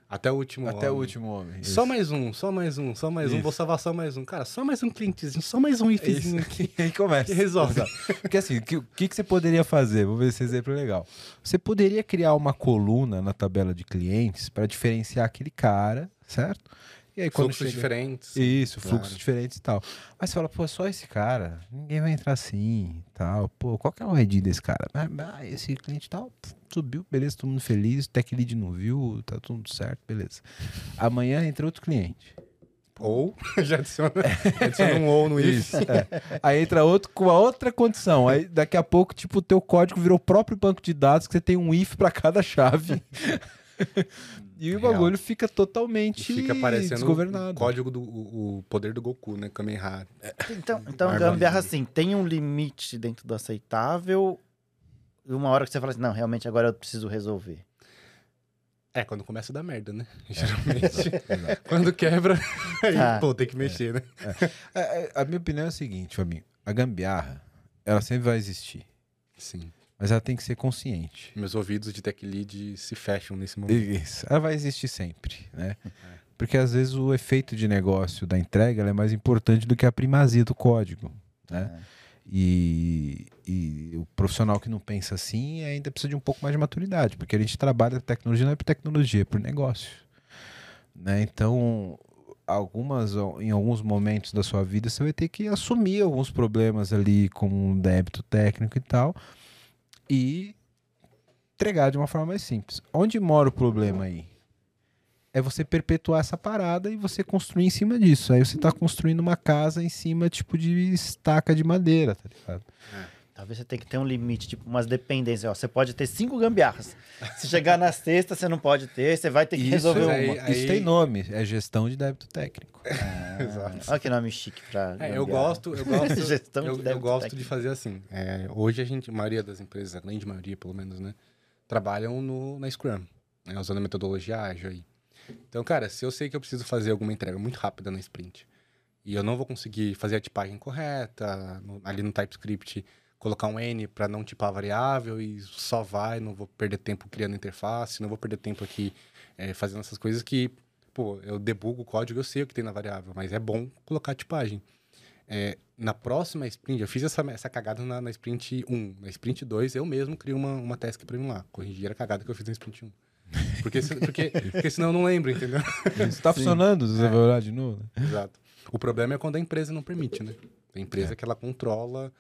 até o último Até o homem. último homem. Só mais um, só mais um, só mais um. Isso. Vou salvar só mais um. Cara, só mais um clientezinho, só mais um ifzinho Isso. aqui. E aí começa. Que resolve. Porque assim, o que, o que que você poderia fazer? Vou ver esse exemplo é legal. Você poderia criar uma coluna na tabela de clientes para diferenciar aquele cara, certo? E aí Fluxos chega... diferentes. Isso, Claro. fluxos diferentes e tal. Mas você fala, pô, só esse cara, ninguém vai entrar assim e tal. Pô, qual que é o RD desse cara? Ah, esse cliente tal, subiu, beleza, todo mundo feliz, tech lead não viu, tá tudo certo, beleza. Amanhã entra outro cliente. Ou já adiciona, adiciona um ou no if. Isso, é. Aí entra outro com a outra condição. Aí daqui a pouco, tipo, o teu código virou o próprio banco de dados que você tem um if para cada chave. e o Real. bagulho fica totalmente fica desgovernado. o código do o, poder do Goku, né? Kamehameha. Então, então Arma- gambiarra assim, tem um limite dentro do aceitável e uma hora que você fala assim, não, realmente agora eu preciso resolver. É, quando começa a dar merda, né? É. Geralmente. quando quebra, aí, Tá. pô, tem que mexer, né? É, é, a minha opinião é a seguinte, Fabinho. A gambiarra, ela sempre vai existir. Sim. Mas ela tem que ser consciente. Meus ouvidos de tech lead se fecham nesse momento. Isso. Ela vai existir sempre, né? Porque às vezes o efeito de negócio da entrega é mais importante do que a primazia do código, né? E, e o profissional que não pensa assim ainda precisa de um pouco mais de maturidade, porque a gente trabalha tecnologia não é por tecnologia, é por negócio. Né? Então, algumas, em alguns momentos da sua vida, você vai ter que assumir alguns problemas ali, como um débito técnico e tal, e entregar de uma forma mais simples. Onde mora o problema aí? É você perpetuar essa parada e você construir em cima disso. Aí você está construindo uma casa em cima, tipo, de estaca de madeira, tá ligado? Talvez você tenha que ter um limite, tipo umas dependências. Ó, você pode ter cinco gambiarras. Se chegar na sexta, você não pode ter, você vai ter que Isso, resolver aí- uma. aí- Isso tem nome, é gestão de débito técnico. Exato. Olha que nome chique pra. É, eu gosto, eu gosto, Gestão de eu, eu débito gosto de técnico. fazer assim. É, hoje a gente, a maioria das empresas, a grande maioria pelo menos, né, trabalham no, na Scrum, né, usando a metodologia ágil aí. Então, cara, se eu sei que eu preciso fazer alguma entrega muito rápida na sprint e eu não vou conseguir fazer a tipagem correta, no- ali no TypeScript colocar um N para não tipar a variável e só vai, não vou perder tempo criando interface, não vou perder tempo aqui é, fazendo essas coisas que, pô, eu debugo o código, eu sei o que tem na variável, mas é bom colocar a tipagem. É, na próxima sprint, eu fiz essa, essa cagada na, na sprint 1. Na sprint 2, eu mesmo criei uma, uma task pra mim lá. Corrigir a cagada que eu fiz na sprint 1. Porque, porque, porque senão eu não lembro, entendeu? Isso tá funcionando, você vai olhar de novo. Exato. O problema é quando a empresa não permite, né? A empresa que ela controla.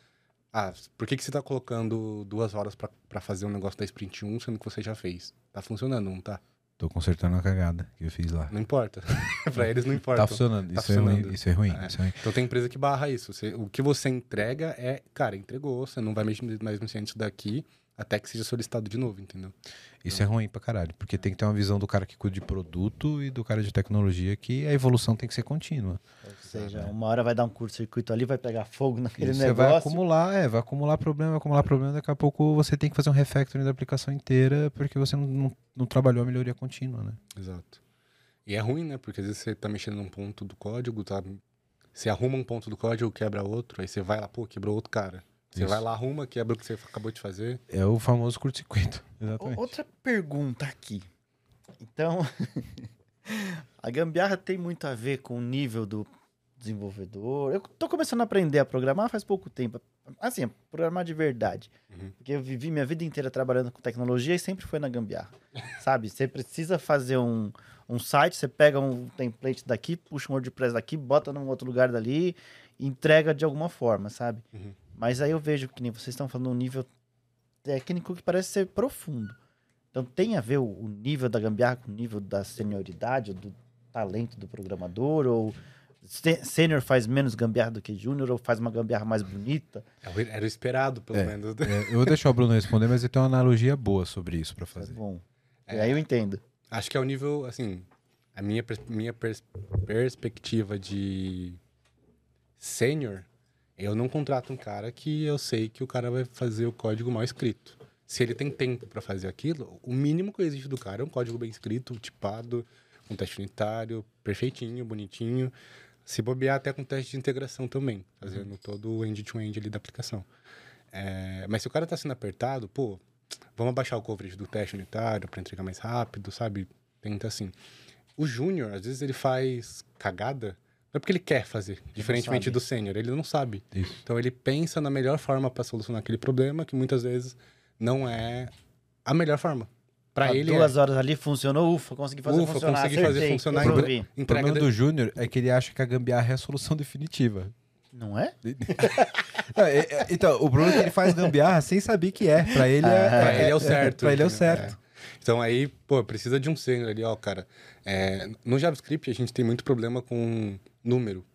Ah, por que, que você tá colocando duas horas pra fazer um negócio da sprint 1, sendo que você já fez? Tá funcionando, não tá? Tô consertando a cagada que eu fiz lá. Não importa. pra eles não importa. Tá funcionando, Tá isso, É ruim, funcionando. isso é ruim, É. isso é ruim. Então tem empresa que barra isso. Você- o que você entrega é, cara, entregou, você não vai mexer, mais mexer nisso daqui até que seja solicitado de novo, entendeu? Isso é ruim pra caralho, porque tem que ter uma visão do cara que cuida de produto e do cara de tecnologia que a evolução tem que ser contínua. Ou seja, uma hora vai dar um curto-circuito ali, vai pegar fogo naquele Isso, você vai negócio. acumular, é, vai acumular problema, vai acumular problema, daqui a pouco você tem que fazer um refactoring da aplicação inteira porque você não, não, não trabalhou a melhoria contínua, né? Exato. E é ruim, né? Porque às vezes você tá mexendo num ponto do código, tá? Você arruma um ponto do código, quebra outro, aí você vai lá, pô, quebrou outro cara. Você Isso. vai lá, arruma, quebra o que você acabou de fazer. É o famoso curto-circuito. Exatamente. Outra pergunta aqui. Então, a gambiarra tem muito a ver com o nível do desenvolvedor. Eu tô começando a aprender a programar faz pouco tempo. Assim, programar de verdade. Uhum. Porque eu vivi minha vida inteira trabalhando com tecnologia e sempre foi na gambiarra. Sabe? Você precisa fazer um, um site, você pega um template daqui, puxa um WordPress daqui, bota num outro lugar dali, e entrega de alguma forma, sabe? Uhum. Mas aí eu vejo que nem vocês estão falando um nível técnico que parece ser profundo. Então tem a ver o, o nível da gambiarra com o nível da senioridade, do talento do programador, ou sênior faz menos gambiarra do que júnior, ou faz uma gambiarra mais bonita. Era o esperado, pelo É. menos. É, eu vou deixar o Bruno responder, mas eu tenho uma analogia boa sobre isso pra Tá fazer. bom. É. E aí eu entendo. Acho que é o nível, assim, a minha, minha pers- perspectiva de sênior, eu não contrato um cara que eu sei que o cara vai fazer o código mal escrito. Se ele tem tempo para fazer aquilo, o mínimo que exige do cara é um código bem escrito, tipado, com teste unitário, perfeitinho, bonitinho. Se bobear até com teste de integração também, fazendo todo o end-to-end ali da aplicação. É, mas se o cara tá sendo apertado, pô, vamos abaixar o coverage do teste unitário para entregar mais rápido, sabe? Tenta assim. O júnior, às vezes, ele faz cagada, não é porque ele quer fazer, diferentemente sabe. do sênior, ele não sabe. Isso. Então ele pensa na melhor forma para solucionar aquele problema, que muitas vezes não é a melhor forma. Para Ó, ele duas é. horas ali funcionou, ufa, consegui fazer Ufa, funcionar. consegui fazer funcionar. resolvi. O Entrega problema de- do Júnior é que ele acha que a gambiarra é a solução definitiva. Não é? Não, é- é- então, o problema é que ele faz gambiarra sem saber que é. Pra ele é, Pra ele é o certo. Pra ele é o certo. É. Então aí, pô, precisa de um sênior ali, ó, cara. É, no JavaScript a gente tem muito problema com número.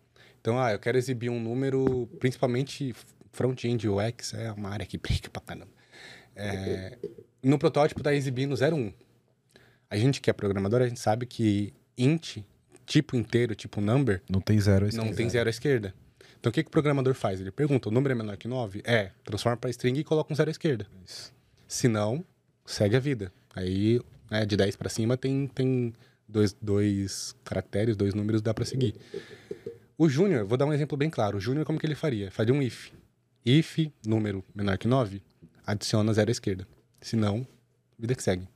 Então, ah, eu quero exibir um número, principalmente front-end UX, é uma área que briga pra caramba. É, no protótipo tá exibindo 01. A gente que é programador, a gente sabe que int, tipo inteiro, tipo number, Não tem zero. não tem zero à esquerda. Então o que, que o programador faz? Ele pergunta, o número é menor que 9? É, transforma para string e coloca um zero à esquerda. Se não, segue a vida. Aí, né, de 10 para cima tem, tem dois, dois caracteres, dois números, dá para seguir. O Júnior, vou dar um exemplo bem claro. O Júnior, como que ele faria? Faria um if. If, número menor que 9, adiciona zero à esquerda. Se não, vida que segue.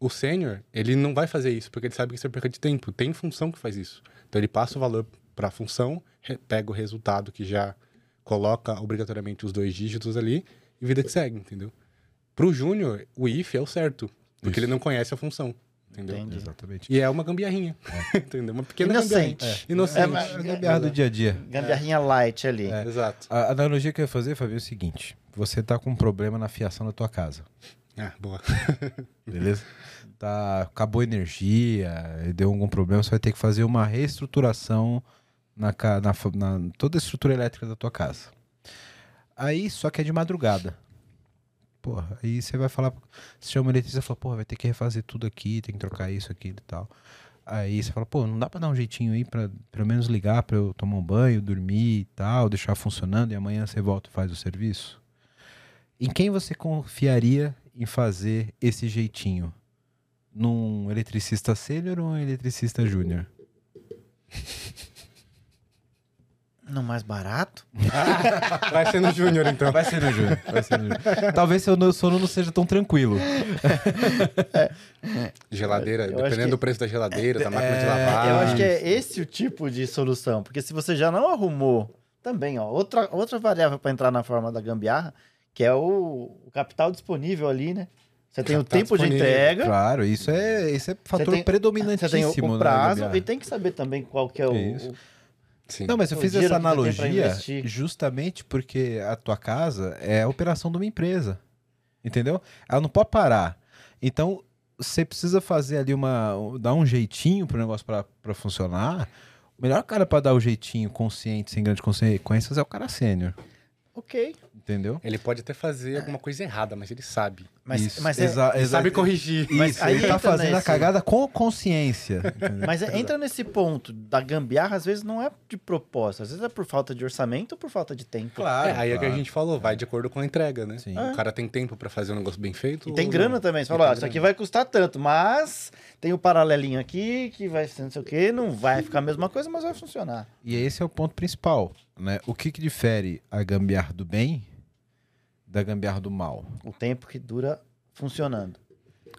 O sênior, ele não vai fazer isso, porque ele sabe que isso é perca de tempo. Tem função que faz isso. Então ele passa o valor para a função, pega o resultado que já coloca obrigatoriamente os dois dígitos ali e vida que segue, entendeu? Pro júnior, o if é o certo, porque Isso. ele não conhece a função, entendeu? Entendi. Exatamente. E é uma gambiarrinha, entendeu? Uma pequena Inocente. gambiarrinha. É. Inocente. É, É gambiarra do dia a dia. Gambiarrinha light ali. É, Exato. A analogia que eu ia fazer, Fabio, é o seguinte. Você tá com um problema na fiação da tua casa. Ah, boa. Beleza? Tá, acabou a energia, deu algum problema, você vai ter que fazer uma reestruturação na, na, na- toda a estrutura elétrica da tua casa. Aí, só que é de madrugada. Porra, aí você vai falar, você chama o eletricista e fala, porra, vai ter que refazer tudo aqui, tem que trocar isso, aquilo e tal. Aí você fala, pô, não dá pra dar um jeitinho aí pra pelo menos ligar pra eu tomar um banho, dormir e tal, deixar funcionando e amanhã você volta e faz o serviço? Em quem você confiaria em fazer esse jeitinho? Num eletricista sênior ou um eletricista júnior? Não mais barato? Vai ser no júnior, então. Vai ser no júnior. Vai ser no júnior. Talvez seu no- sono não seja tão tranquilo. Geladeira, Eu dependendo que- do preço da geladeira, da máquina de É, lavar. Eu acho que é esse o tipo de solução. Porque se você já não arrumou, também, ó, outra, outra variável para entrar na forma da gambiarra, que é o, o capital disponível ali, né? Você tem o Capital tempo de disponível. entrega, Claro, isso é, isso é fator tem- você tem o, o na prazo e tem que saber também qual que é o... Isso. o- Sim. Não, mas eu O fiz essa analogia justamente porque a tua casa é a operação de uma empresa. Entendeu? Ela não pode parar. Então, você precisa fazer ali uma. dar um jeitinho pro negócio pra, pra funcionar. O melhor cara pra dar o jeitinho consciente, sem grandes consequências, é o cara sênior. Ok. Entendeu? Ele pode até fazer alguma coisa errada, mas ele sabe. Mas, Isso, mas, é- exa- Ele exa- sabe corrigir. Mas Isso, aí ele tá fazendo a nesse- cagada com consciência. entendeu? mas é- entra nesse ponto da gambiarra, às vezes não é de propósito, às vezes é por falta de orçamento ou por falta de tempo. claro. É, aí é o que a claro. gente falou, vai de acordo com a entrega, né? Sim. O cara tem tempo pra fazer um negócio bem feito. E tem grana não? também. Você fala, ó, isso aqui vai custar tanto, mas tem o paralelinho aqui que vai ser não sei o quê, não vai ficar a mesma coisa, mas vai funcionar. E esse é o ponto principal. Né? O que, que difere a gambiarra do bem da gambiarra do mal? O tempo que dura funcionando.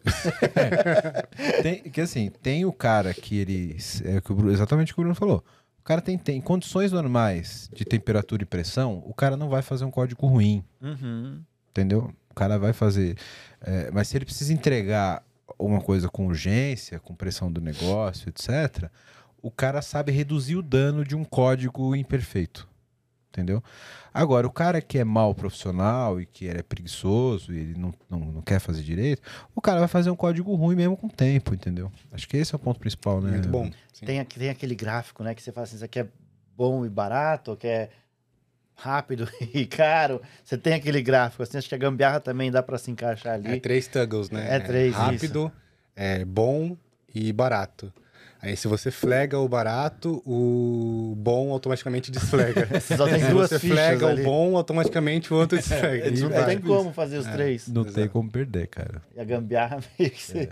Tem, que assim, tem o cara que ele. É que o Bruno- exatamente o que o Bruno falou. O cara tem, tem condições normais de temperatura e pressão, o cara não vai fazer um código ruim, Uhum. entendeu? O cara vai fazer. é, mas se ele precisa entregar uma coisa com urgência, com pressão do negócio, etc., o cara sabe reduzir o dano de um código imperfeito. Entendeu? Agora, o cara que é mal profissional e que ele é preguiçoso e ele não, não, não quer fazer direito, o cara vai fazer um código ruim mesmo com o tempo, entendeu? Acho que esse é o ponto principal, né? Muito bom. sim. Tem, tem aquele gráfico, né, que você fala assim, isso aqui é bom e barato, ou que é rápido e caro. Você tem aquele gráfico, assim, acho que a gambiarra também dá pra se encaixar ali. É três toggles, né? É três, Rápido, é bom e barato. Aí se você flega o barato, o bom automaticamente desflega. Você só tem se duas você flega ali. o bom, automaticamente o outro desflega. E Não vai. tem como fazer os três. Não tem Exato. como perder, cara. E a gambiarra meio que você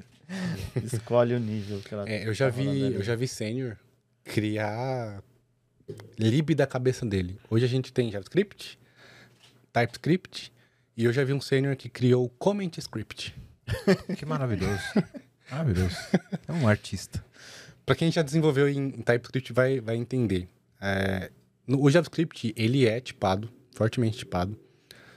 escolhe o nível que ela É, eu já tá vi, eu já vi sênior criar lib da cabeça dele. Hoje a gente tem JavaScript, TypeScript E eu já vi um sênior que criou o Comment Script. Que maravilhoso. maravilhoso. É um artista. Para quem já desenvolveu em TypeScript vai, vai entender. É, no, o JavaScript, ele é tipado, fortemente tipado.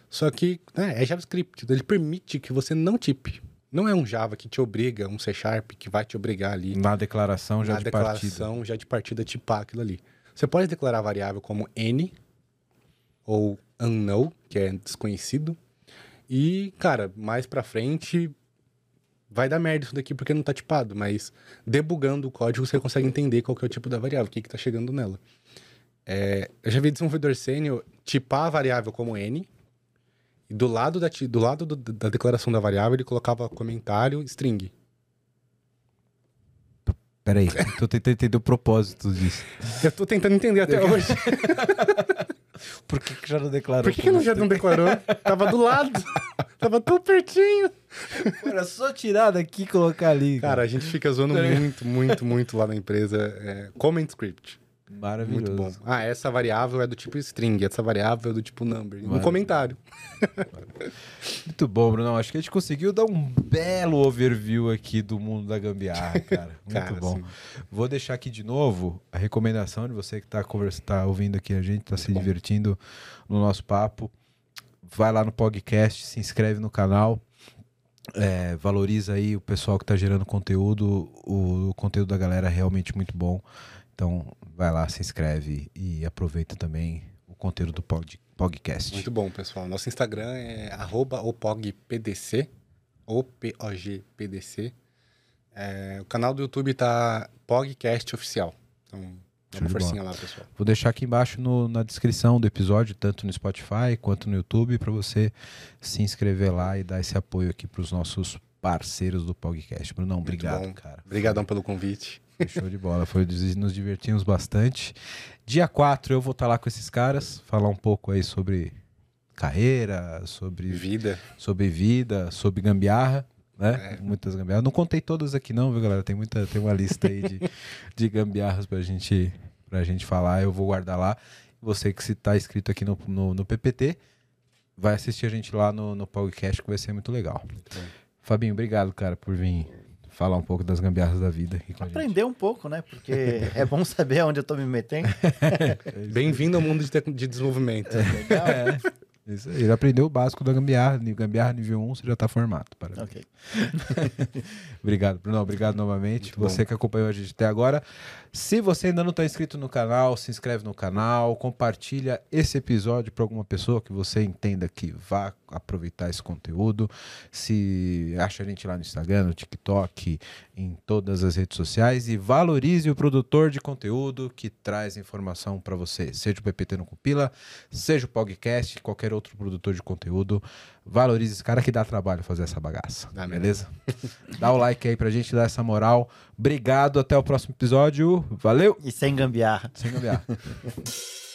Só que né, é JavaScript, ele permite que você não tipe. Não é um Java que te obriga, um C Sharp que vai te obrigar ali. Na declaração já na de declaração partida. já de partida tipar aquilo ali. Você pode declarar a variável como N ou unknown, que é desconhecido. E, cara, mais pra frente vai dar merda isso daqui porque não tá tipado, mas debugando o código você consegue entender qual que é o tipo da variável, o que que tá chegando nela. É, eu já vi desenvolvedor sênior tipar a variável como N e do lado da, do lado do- da declaração da variável ele colocava comentário string. Peraí, tô tentando entender o propósito disso. Eu tô tentando entender até hoje. Por que, que já não declarou? Por que, que não já não declarou? Tava do lado. Tava tão pertinho. Era só tirar daqui e colocar ali. Cara, a gente fica zoando Tá muito, muito, muito lá na empresa. É, comment script. Maravilhoso. Muito bom. Ah, essa variável é do tipo string, essa variável é do tipo number. Um Maravilha. comentário. Muito bom, Bruno. Acho que a gente conseguiu dar um belo overview aqui do mundo da gambiarra, cara. Muito Cara, bom. assim, Vou deixar aqui de novo a recomendação de você que está tá ouvindo aqui a gente, está se divertindo no nosso papo. Vai lá no podcast, se inscreve no canal. é, valoriza aí o pessoal que está gerando conteúdo. O, o conteúdo da galera é realmente muito bom. Então, vai lá, se inscreve e aproveita também o conteúdo do pod, podcast. Muito bom, pessoal. Nosso Instagram é opogpdc, O-P-O-G-P-D-C. É, o canal do YouTube tá Pogcast Oficial. Então, dá uma forcinha lá, pessoal. Vou deixar aqui embaixo no- na descrição do episódio, tanto no Spotify quanto no YouTube, para você se inscrever lá e dar esse apoio aqui para os nossos parceiros do podcast. Brunão, obrigado, cara. Obrigadão pelo convite. Show de bola. Foi, nos divertimos bastante. Dia 4 eu vou estar lá com esses caras, falar um pouco aí sobre carreira, sobre Vida. sobre vida, sobre gambiarra, né? É. Muitas gambiarras. Não contei todas aqui não, viu, galera? Tem muita, tem uma lista aí de, de gambiarras pra gente, pra gente falar. Eu vou guardar lá. Você que se tá inscrito aqui no, no, no PPT, vai assistir a gente lá no, no podcast, que vai ser muito legal. bom. Fabinho, obrigado, cara, por vir falar um pouco das gambiarras da vida aqui com. Aprender um pouco, né? Porque é bom saber onde eu tô me metendo. Bem-vindo ao mundo de, de desenvolvimento. Legal. É, isso aí. Ele aprendeu o básico da gambiarra. Gambiarra nível 1, você já tá formado. Parabéns. Ok. Obrigado, Bruno. Obrigado novamente. Muito você que acompanhou a gente até agora. Se você ainda não está inscrito no canal, se inscreve no canal, compartilha esse episódio para alguma pessoa que você entenda que vá aproveitar esse conteúdo. Se acha a gente lá no Instagram, no TikTok, em todas as redes sociais e valorize o produtor de conteúdo que traz informação para você, seja o PPT no Compila, seja o podcast, qualquer outro produtor de conteúdo. Valorize esse cara que dá trabalho fazer essa bagaça. Dá beleza? Dá o like aí pra gente dar essa moral. Obrigado, até o próximo episódio. Valeu! E sem gambiarra. Sem gambiarra.